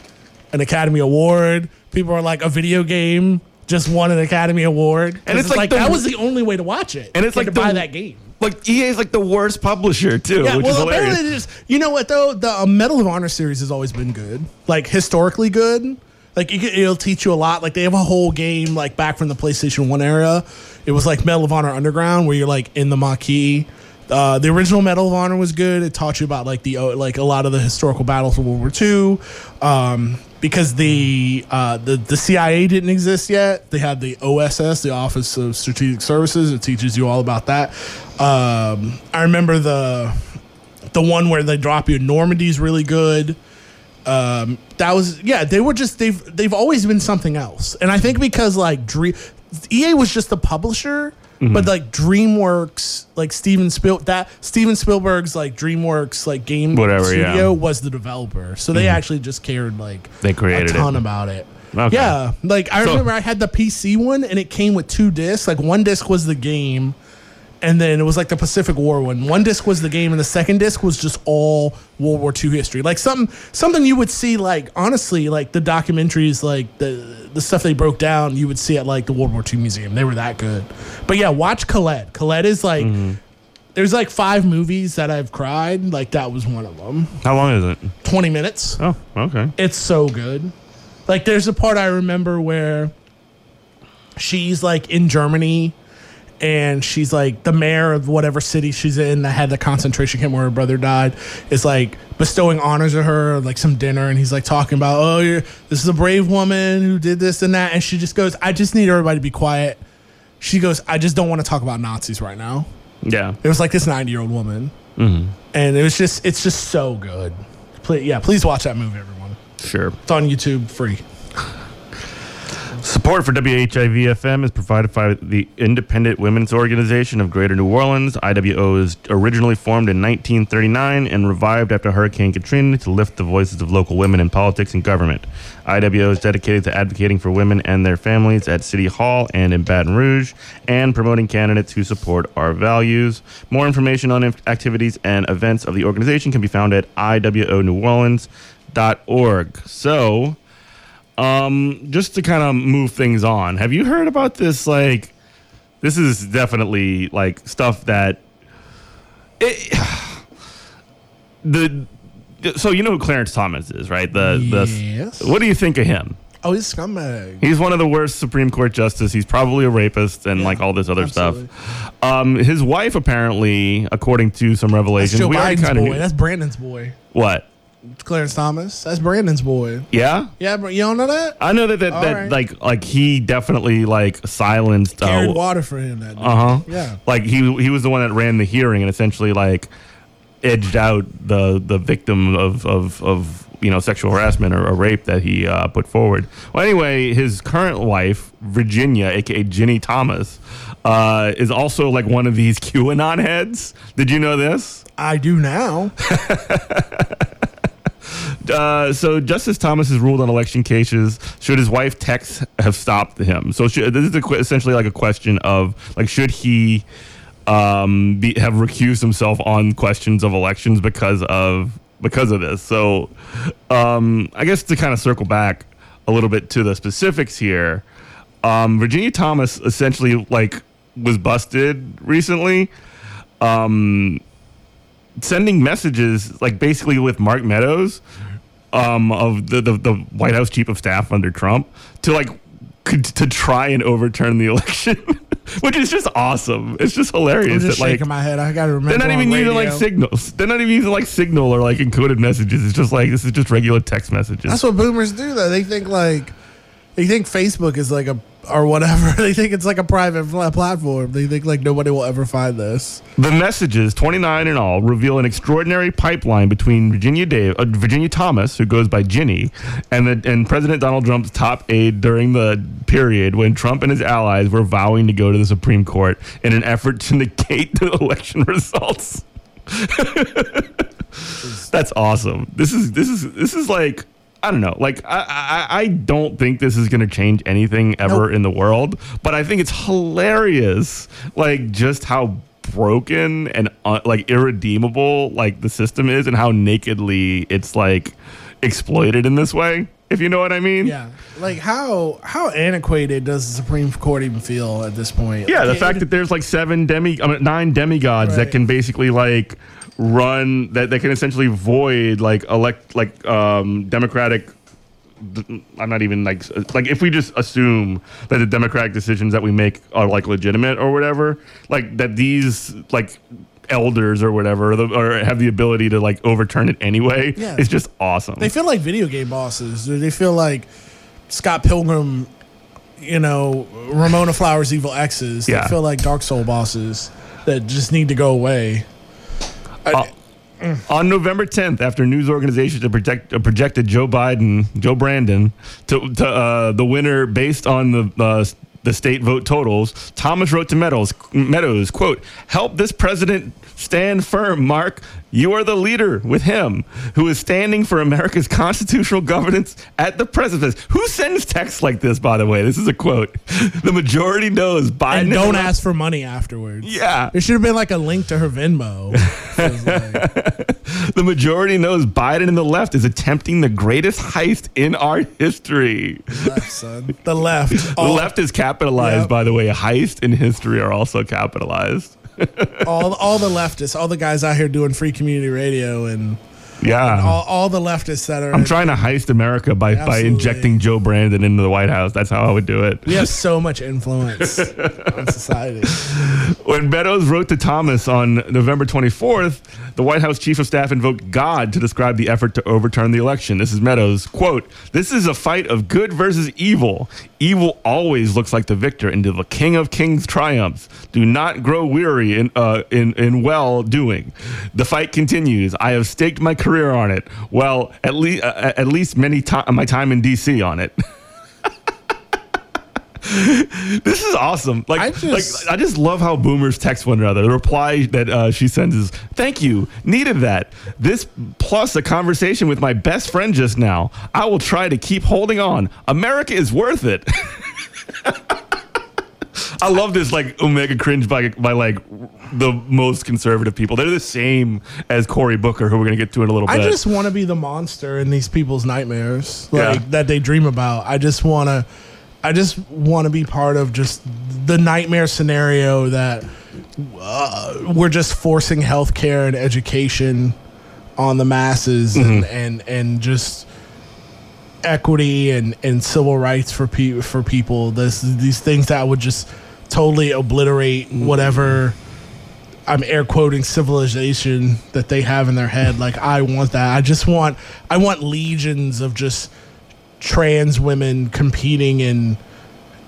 an Academy Award. People are like a video game just won an Academy Award. And it's like like, the- that was the only way to watch it. And it's You like to the- buy that game. Like EA is like the worst publisher too, Yeah, which is well, hilarious. apparently is. You know what though? The uh, Medal of Honor series has always been good, like historically good. Like it, it'll teach you a lot. Like they have a whole game like back from the PlayStation One era. It was like Medal of Honor Underground, where you're like in the Maquis. Uh, the original Medal of Honor was good. It taught you about like the uh, like a lot of the historical battles of World War II. Um, because the uh, the the CIA didn't exist yet. They had the OSS, the Office of Strategic Services. It teaches you all about that. Um, I remember the the one where they drop you. In Normandy is really good. Um, that was yeah. They were just they've they've always been something else, and I think because like Dream, EA was just the publisher, Mm-hmm. but like DreamWorks, like Steven Spiel that Steven Spielberg's like DreamWorks like game Whatever, studio yeah. Mm-hmm. was the developer, so they actually just cared like They created a ton it. about it. Okay. Yeah, like I So- remember I had the PC one, and it came with two discs. Like one disc was the game, and then it was like the Pacific War one. One disc was the game, and the second disc was just all World War II history. Like something something you would see like honestly like the documentaries like the the stuff they broke down you would see at like the World War II museum. They were that good. But yeah, watch Colette. Colette is like mm-hmm. there's like five movies that I've cried. Like that was one of them. How long is it? Twenty minutes. Oh, okay. It's so good. Like there's a part I remember where she's like in Germany and she's like the mayor of whatever city she's in that had the concentration camp where her brother died is like bestowing honors to her like some dinner and he's like talking about oh you're, this is a brave woman who did this and that and she just goes I just need everybody to be quiet. She goes I just don't want to talk about Nazis right now. Yeah. It was like this 90 year old woman. Mm-hmm. And it was just it's just so good. Please, yeah, please watch that movie everyone. Sure. It's on YouTube free. Support for WHIV FM is provided by the Independent Women's Organization of Greater New Orleans. IWO was originally formed in 1939 and revived after Hurricane Katrina to lift the voices of local women in politics and government. IWO is dedicated to advocating for women and their families at City Hall and in Baton Rouge and promoting candidates who support our values. More information on activities and events of the organization can be found at iwoneworleans.org. So, um, just to kind of move things on, have you heard about this? Like, this is definitely like stuff that it, the. So you know who Clarence Thomas is, right? The Yes. the. What do you think of him? Oh, he's scumbag. He's one of the worst Supreme Court justice. He's probably a rapist and Yeah, like all this other absolutely. stuff. Um, his wife apparently, according to some That's revelations, Joe we Biden's kind boy. of That's Brandon's boy. what? It's Clarence Thomas. That's Brandon's boy. Yeah, Yeah, but you don't know that? I know that that, All that right. like like he definitely like silenced. Carried Uh water for him that day. Uh huh. Yeah. Like he he was the one that ran the hearing and essentially like edged out the the victim of of of you know sexual harassment or, or rape that he uh, put forward. Well, anyway, his current wife Virginia, aka Ginni Thomas, uh, is also like one of these QAnon heads. Did you know this? I do now. Uh, so Justice Thomas has ruled on election cases. Should his wife Tex have stopped him? So should, this is essentially like a question of like should he um, be, have recused himself on questions of elections because of because of this? So um, I guess to kind of circle back a little bit to the specifics here, um, Virginia Thomas essentially like was busted recently sending messages like basically with Mark Meadows um, of the, the the White House chief of staff under Trump to like c- to try and overturn the election, which is just awesome. It's just hilarious. I'm just that, like, shaking my head. I got to remember. they're not even using like signals. They're not even using like signal or like encoded messages. It's just like this is just regular text messages. That's what boomers do, though. They think like they think Facebook is like a or whatever. They think it's like a private pla- platform. They think like nobody will ever find this. The messages, 29 in all, reveal an extraordinary pipeline between Virginia Dave, uh, Virginia Thomas, who goes by Ginni, and the, and President Donald Trump's top aide during the period when Trump and his allies were vowing to go to the Supreme Court in an effort to negate the election results. That's awesome. This is this is this is like I don't know. Like I I, I don't think this is going to change anything ever Nope. in the world, but I think it's hilarious. Like just how broken and uh, like irredeemable like the system is, and how nakedly it's like exploited in this way. If you know what I mean. Yeah, like how how antiquated does the Supreme Court even feel at this point? Yeah, the Like, fact it- that there's like seven demi, I mean, nine demigods that can basically like run that that can essentially void like elect like um democratic. I'm not even like like if we just assume that the democratic decisions that we make are like legitimate or whatever, like that these like elders or whatever or, the, or have the ability to like overturn it anyway. Yeah. It's just awesome. they feel like video game bosses. They feel like Scott Pilgrim, you know, Ramona Flowers' evil exes. Yeah. They feel like Dark Soul bosses that just need to go away. I- Uh, on November 10th, after news organizations had project, uh, projected Joe Biden, Joe Brandon, to, to uh, the winner based on the uh, the state vote totals, Thomas wrote to Meadows, Meadows, quote, "Help this president stand firm, Mark. You are the leader with him, who is standing for America's constitutional governance at the precipice." Who sends texts like this? By the way, this is a quote. The majority knows Biden. and don't ask for money afterwards. Yeah. There should have been like a link to her Venmo. Like- The majority knows Biden and the left is attempting the greatest heist in our history. left, son. The left. The left is capitalized, Yep. by the way. Heist and history are also capitalized. All, all the leftists, all the guys out here doing free community radio, and Yeah. all, all the leftists that are. I'm trying to heist America by, by injecting Joe Brandon into the White House. That's how I would do it. we have so much influence on society. When Meadows wrote to Thomas on November 24th, the White House chief of staff invoked God to describe the effort to overturn the election. This is Meadows, quote, "This is a fight of good versus evil. Evil always looks like the victor until the King of Kings triumphs. Do not grow weary in uh, in in well doing. The fight continues. I have staked my career on it. Well, at least uh, at least many ti- my time in D.C. on it." this is awesome. Like, I just, like, I just love how boomers text one another. The reply that uh, she sends is, "Thank you, needed that. This plus a conversation with my best friend just now. I will try to keep holding on. America is worth it." I love this like omega cringe by by like the most conservative people. They're the same as Cory Booker, who we're gonna get to in a little bit. I just want to be the monster in these people's nightmares, like Yeah. that they dream about. I just want to, I just want to be part of just the nightmare scenario that uh, we're just forcing healthcare and education on the masses and, Mm-hmm. and and just equity and, and civil rights for pe- for people. This these things that would just totally obliterate Mm-hmm. whatever I'm air quoting civilization that they have in their head. Like I want that. I just want I want legions of just trans women competing in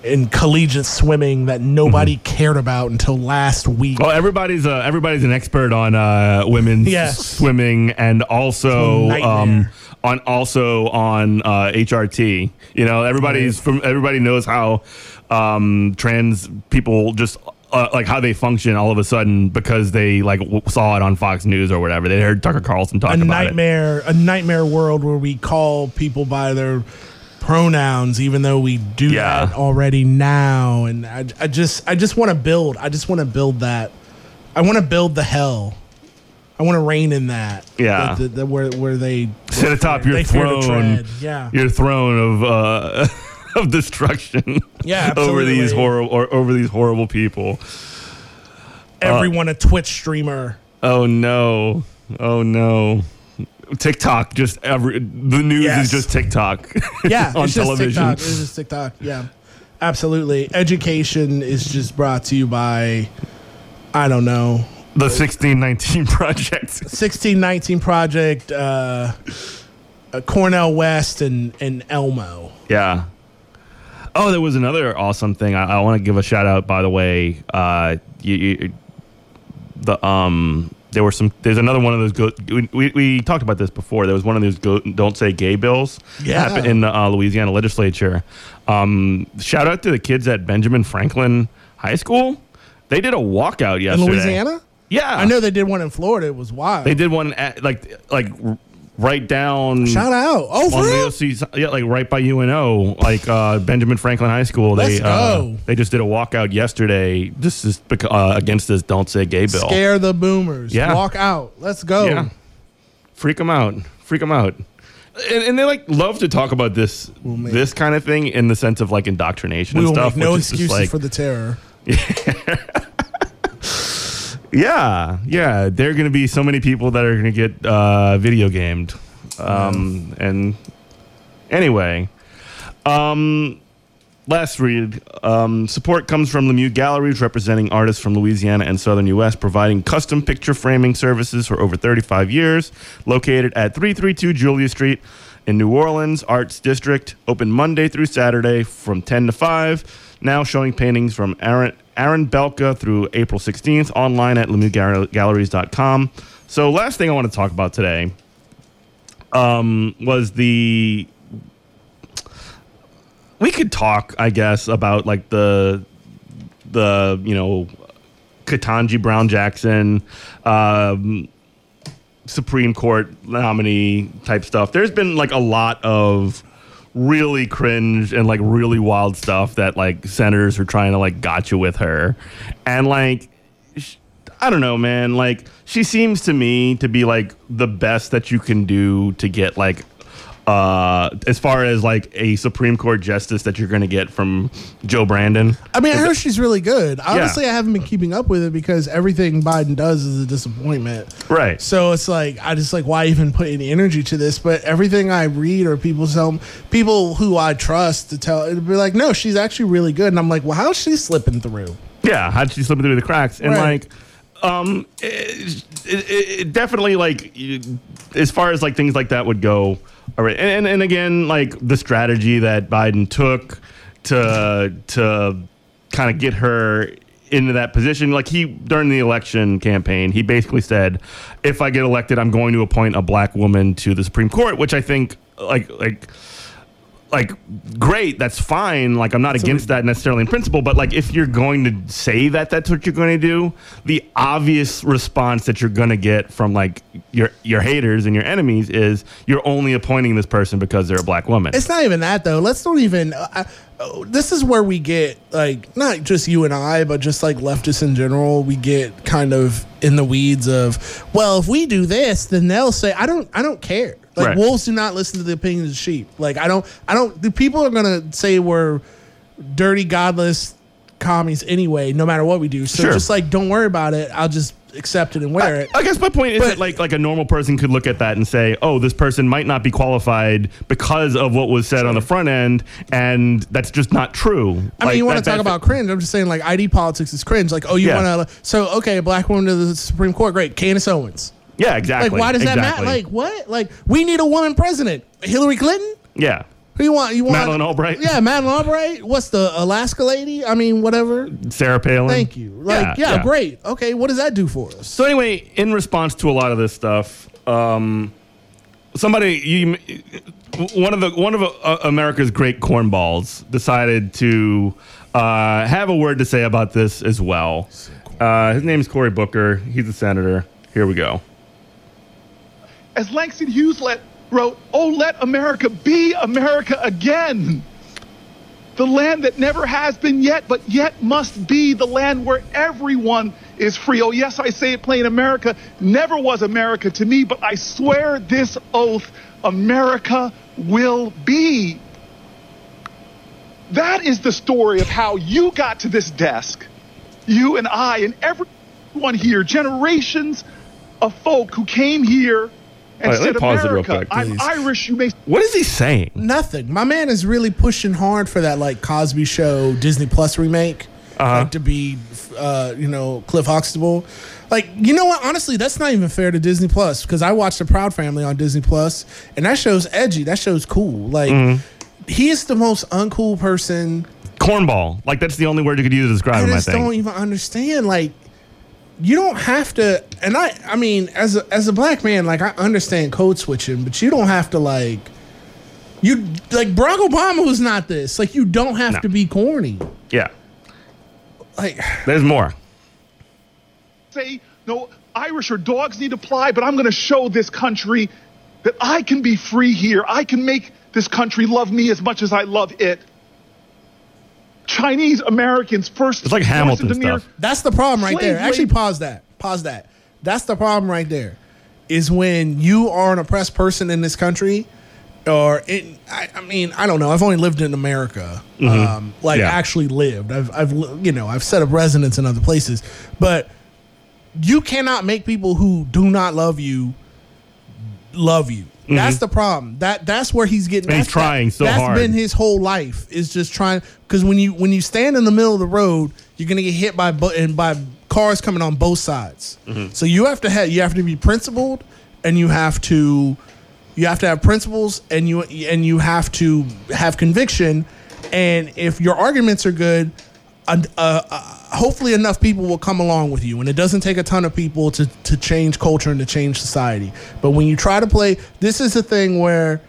in collegiate swimming that nobody Mm-hmm. cared about until last week. Well, everybody's uh, everybody's an expert on uh, women's Yes. swimming and also um, on also on uh, HRT. You know, everybody's from everybody knows how um, trans people just. Uh, like how they function all of a sudden because they like w- saw it on Fox News or whatever. They heard Tucker Carlson talk a about nightmare a nightmare world where we call people by their pronouns even though we do Yeah. that already now and I, I just I just want to build I just want to build that I want to build the hell I want to reign in that Yeah. the, the, the- where where they it. Sit atop your throne, yeah your throne of uh, of destruction. Yeah, over these horrible or over these horrible people. everyone a Twitch streamer Oh no. Oh no. TikTok just every the news Yes. is just TikTok. yeah on it's just television. TikTok it's just TikTok yeah absolutely education is just brought to you by I don't know The 1619 project. 1619 project uh, uh Cornel West and and elmo Yeah. Oh, there was another awesome thing. I, I want to give a shout out. By the way, uh, you, you, the um, there were some. There's another one of those. Go, we, we we talked about this before. There was one of those go, don't say gay bills. Yeah. in the uh, Louisiana legislature. Um, shout out to the kids at Benjamin Franklin High School. They did a walkout yesterday. in louisiana Yeah, i know they did one in florida it was wild They did one at like like right down shout out oh for real? yeah, like right by UNO, like uh, Benjamin Franklin High School. They Let's uh, they just did a walkout yesterday. This is bec- uh, against this "Don't Say Gay" bill. scare the boomers Yeah. walk out let's go Yeah, freak them out, freak them out. And, and they like love to talk about this make- this kind of thing in the sense of like indoctrination we and will stuff. make no which is excuses like, for the terror Yeah, yeah. Yeah. There are going to be so many people that are going to get uh, video gamed. Um, And anyway, um, last read. Um, support comes from Lemieux Galleries, representing artists from Louisiana and southern U.S., providing custom picture framing services for over 35 years. Located at 332 Julia Street in New Orleans, Arts District. Open Monday through Saturday from 10 to 5. Now showing paintings from Aron, Aron Belka through April 16th online at LemieuxGalleries.com. So, last thing I want to talk about today um, was the. We could talk, I guess, about like the the you know Ketanji Brown Jackson um, Supreme Court nominee type stuff. There's been like a lot of really cringe and like really wild stuff that like senators are trying to like gotcha with her, and like I don't know, man. Like she seems to me to be like the best that you can do to get like uh as far as like a Supreme Court justice that you're going to get from Joe Brandon. I mean, I heard she's really good. Honestly, I haven't been keeping up with it because everything Biden does is a disappointment. Right. So it's like I just like why even put any energy to this? But everything I read or people tell people who I trust to tell it'd be like, no, she's actually really good. And I'm like, well, how's she slipping through? Yeah, how'd she slip through the cracks? And Right. like, um, it, it, it definitely like as far as like things like that would go. All right, and, and and again, like the strategy that Biden took to to kind of get her into that position. Like he during the election campaign, he basically said, "If I get elected, I'm going to appoint a black woman to the Supreme Court," which I think like like like great that's fine like i'm not against that necessarily in principle but like if you're going to say that that's what you're going to do the obvious response that you're going to get from like your your haters and your enemies is you're only appointing this person because they're a black woman It's not even that though. Let's don't even. Uh, uh, this is where we get like not just you and I, but just like leftists in general. We get kind of in the weeds of, well, if we do this, then they'll say, I don't, I don't care. Like Right. wolves do not listen to the opinions of sheep. Like I don't, I don't. The people are gonna say we're dirty, godless commies anyway, no matter what we do. So Sure. just like, don't worry about it. I'll just accept it and wear it. I guess my point is But- that like like a normal person could look at that and say, "Oh, this person might not be qualified because of what was said on the front end," and that's just not true. I mean, you want to talk about cringe? I'm just saying, like ID politics is cringe. Like, oh, you Yeah. want to? So, okay, a black woman to the Supreme Court, great. Candace Owens. Yeah, exactly. Like, why does that matter? Like, what? Like, we need a woman president. Hillary Clinton? yeah, Who you want? You want Madeleine Albright? Yeah, Madeleine Albright. What's the Alaska lady? I mean, whatever. Sarah Palin. Thank you. Like, yeah, great. Okay, what does that do for us? So anyway, in response to a lot of this stuff, um, somebody you, one of the one of uh, America's great cornballs decided to uh, have a word to say about this as well. Uh, his name is Cory Booker. He's a senator. Here we go. As Langston Hughes let, wrote, Oh, let America be America again. The land that never has been yet, but yet must be the land where everyone is free. Oh, yes, I say it plain America never was America to me, but I swear this oath America will be. That is the story of how you got to this desk. You and I and everyone here, generations of folk who came here and Wait, let me said, pause it real America, quick, I'm please. Irish, you may What is he saying? Nothing. My man is really pushing hard for that like Cosby Show Disney Plus remake, Uh-huh. like to be, uh, you know, Cliff Huxtable. Like, you know what? Honestly, that's not even fair to Disney Plus because I watched The Proud Family on Disney Plus, and that show's edgy. That show's cool. Like, Mm-hmm. he is the most uncool person. Cornball. Like that's the only word you could use to describe I him. I just don't even understand. Like, you don't have to. And I, I mean, as a, as a black man, like I understand code switching, but you don't have to like. You like Barack Obama was not this. Like, you don't have No. to be corny. Yeah. Like, There's more. say, no, Irish or dogs need to fly, but I'm going to show this country that I can be free here. I can make this country love me as much as I love it. Chinese Americans first. It's like Hamilton voiced the stuff. that's the problem right there. Actually, labor- pause that. Pause that. That's the problem right there. Is when you are an oppressed person in this country, or it, I, I mean, I don't know. I've only lived in America, um, like Mm-hmm. Yeah. actually lived. I've, I've, you know, I've set up residence in other places, but you cannot make people who do not love you love you. That's the problem. That that's where he's getting. Mm-hmm. And he's trying so That's hard. That's been his whole life is just trying. Because when you when you stand in the middle of the road, you're gonna get hit by and by cars coming on both sides. Mm-hmm. So you have to have you have to be principled, and you have to you have to have principles, and you and you have to have conviction. And if your arguments are good, uh, uh, hopefully enough people will come along with you. And it doesn't take a ton of people to, to change culture and to change society. But when you try to play, this is a thing where,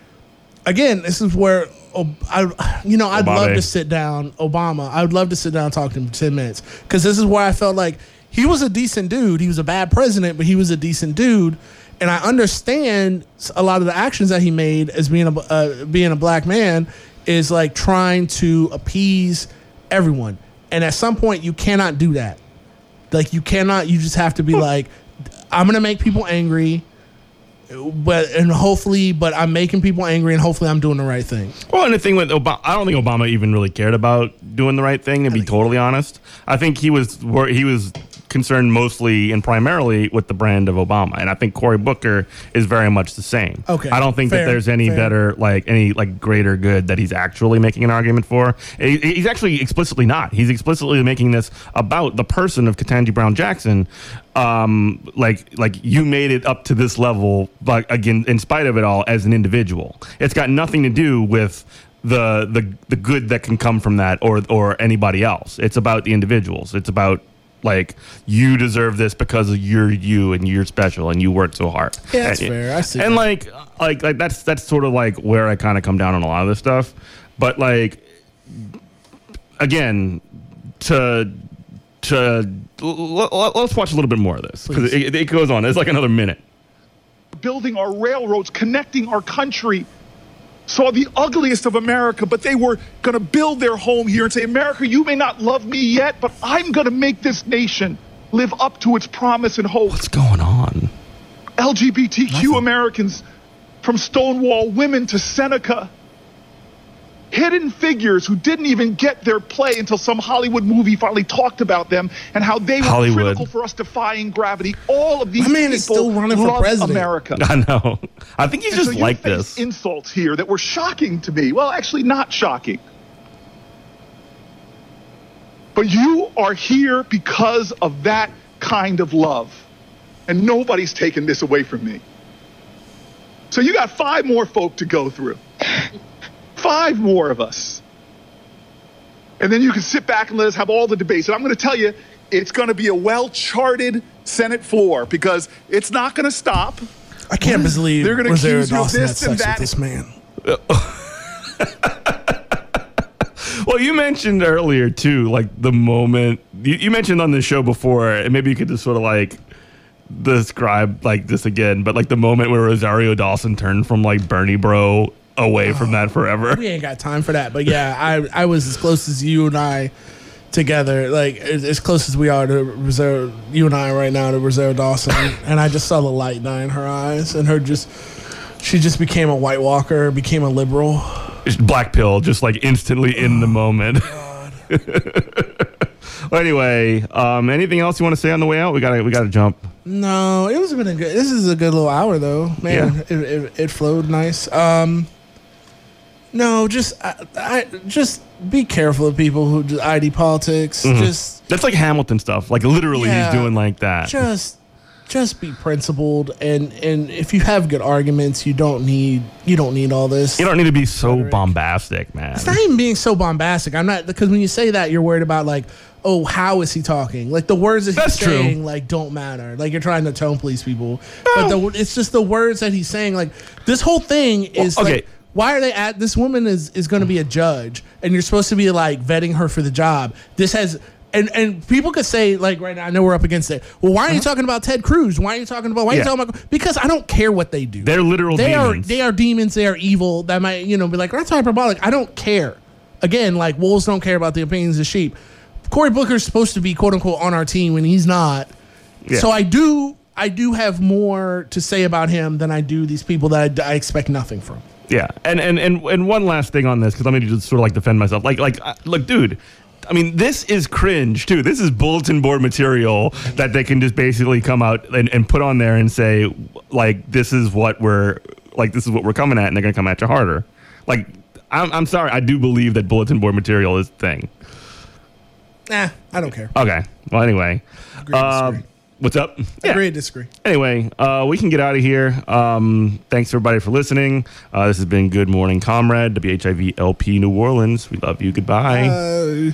again, this is where. Oh, I, you know, I'd Obama. love to sit down, Obama. I would love to sit down and talk to him for 10 minutes. Because this is where I felt like he was a decent dude. He was a bad president, but he was a decent dude. And I understand a lot of the actions that he made as being a, uh, being a black man is like trying to appease everyone. And at some point, you cannot do that. Like, you cannot, you just have to be hmm. like, I'm going to make people angry. But and hopefully, but I'm making people angry, and hopefully, I'm doing the right thing. Well, and the thing with Obama, I don't think Obama even really cared about doing the right thing. To be totally honest, I think he was wor- he was concerned mostly and primarily with the brand of Obama, and I think Cory Booker is very much the same. Okay, I don't think fair, that there's any fair. better like any like greater good that he's actually making an argument for. He- He's actually explicitly not. He's explicitly making this about the person of Ketanji Brown Jackson. Um, like like you made it up to this level, but again, in spite of it all, as an individual, it's got nothing to do with the the the good that can come from that or or anybody else. It's about the individuals. It's about like you deserve this because you're you and you're special and you work so hard. Yeah, that's and, fair. I see And that. like, like, like that's that's sort of like where I kind of come down on a lot of this stuff. But like, again, to to l- l- let's watch a little bit more of this because it, it goes on. It's like another minute. building our railroads, connecting our country. Saw the ugliest of America, but they were going to build their home here and say, America, you may not love me yet, but I'm going to make this nation live up to its promise and hope. What's going on? LGBTQ Americans, from Stonewall women to Seneca, hidden figures who didn't even get their play until some Hollywood movie finally talked about them and how they were Hollywood. critical for us defying gravity. All of these My man people is still running for president. America. I know. I think he's And just so you like this. insults here that were shocking to me. Well, actually, not shocking. But you are here because of that kind of love. And nobody's taken this away from me. So you got five more folk to go through. Five more of us. And then you can sit back and let us have all the debates. And I'm going to tell you, it's going to be a well charted Senate floor because it's not going to stop. I can't believe They're gonna Rosario accuse you of Dawson had this and sex with that. this man. Well, you mentioned earlier too, like the moment you, you mentioned on the show before, and maybe you could just sort of like describe like this again, but like the moment where Rosario Dawson turned from like Bernie Bro away from that forever. We ain't got time for that. But yeah, I I was as close as you and I together, like as as close as we are to reserve you and I right now to Rosario Dawson, and I just saw the light die in her eyes, and her just she just became a White Walker, became a liberal. Black pill, just like instantly in the moment. well, anyway, um, anything else you want to say on the way out? We gotta we gotta jump. No, it was been a good. This is a good little hour though, man. Yeah. It, it, it flowed nice. Um, no, just I, I just be careful of people who do ID politics. Mm-hmm. Just That's like Hamilton stuff. Like literally, Yeah. he's doing like that. just just be principled and and if you have good arguments, you don't need you don't need all this. you don't need to be so bombastic, man. It's not even being so bombastic. I'm not because when you say that, you're worried about like, oh, how is he talking? Like the words that That's he's true. saying like don't matter. Like you're trying to tone police people, but the, it's just the words that he's saying. Like this whole thing is Well, okay. like. Why are they at this woman is is going to be a judge and you're supposed to be like vetting her for the job. This has and and people could say like right now I know we're up against it. Well, why are you talking about Ted Cruz? Why are you talking about why are Uh-huh. Yeah. you talking about because I don't care what they do. They're literal They demons. are they are demons. They are evil. That might you know be like that's hyperbolic. I don't care. Again, like wolves don't care about the opinions of sheep. Cory Booker's supposed to be quote unquote on our team when he's not. Yeah. So I do I do have more to say about him than I do these people that I, I expect nothing from. Yeah, and and and and one last thing on this because I'm going to just sort of like defend myself. Like like uh, look, dude. I mean, this is cringe too. This is bulletin board material that they can just basically come out and, and put on there and say, like, this is what we're like, this is what we're coming at, and they're gonna come at you harder. Like, I'm, I'm sorry, I do believe that bulletin board material is a thing. Nah, I don't care. Okay. Well, anyway, uh. What's up? Yeah. Agree disagree. Anyway, uh, we can get out of here. Um, thanks everybody for listening. Uh, this has been Good Morning Comrade, WHIV LP New Orleans. We love you. Goodbye. Uh,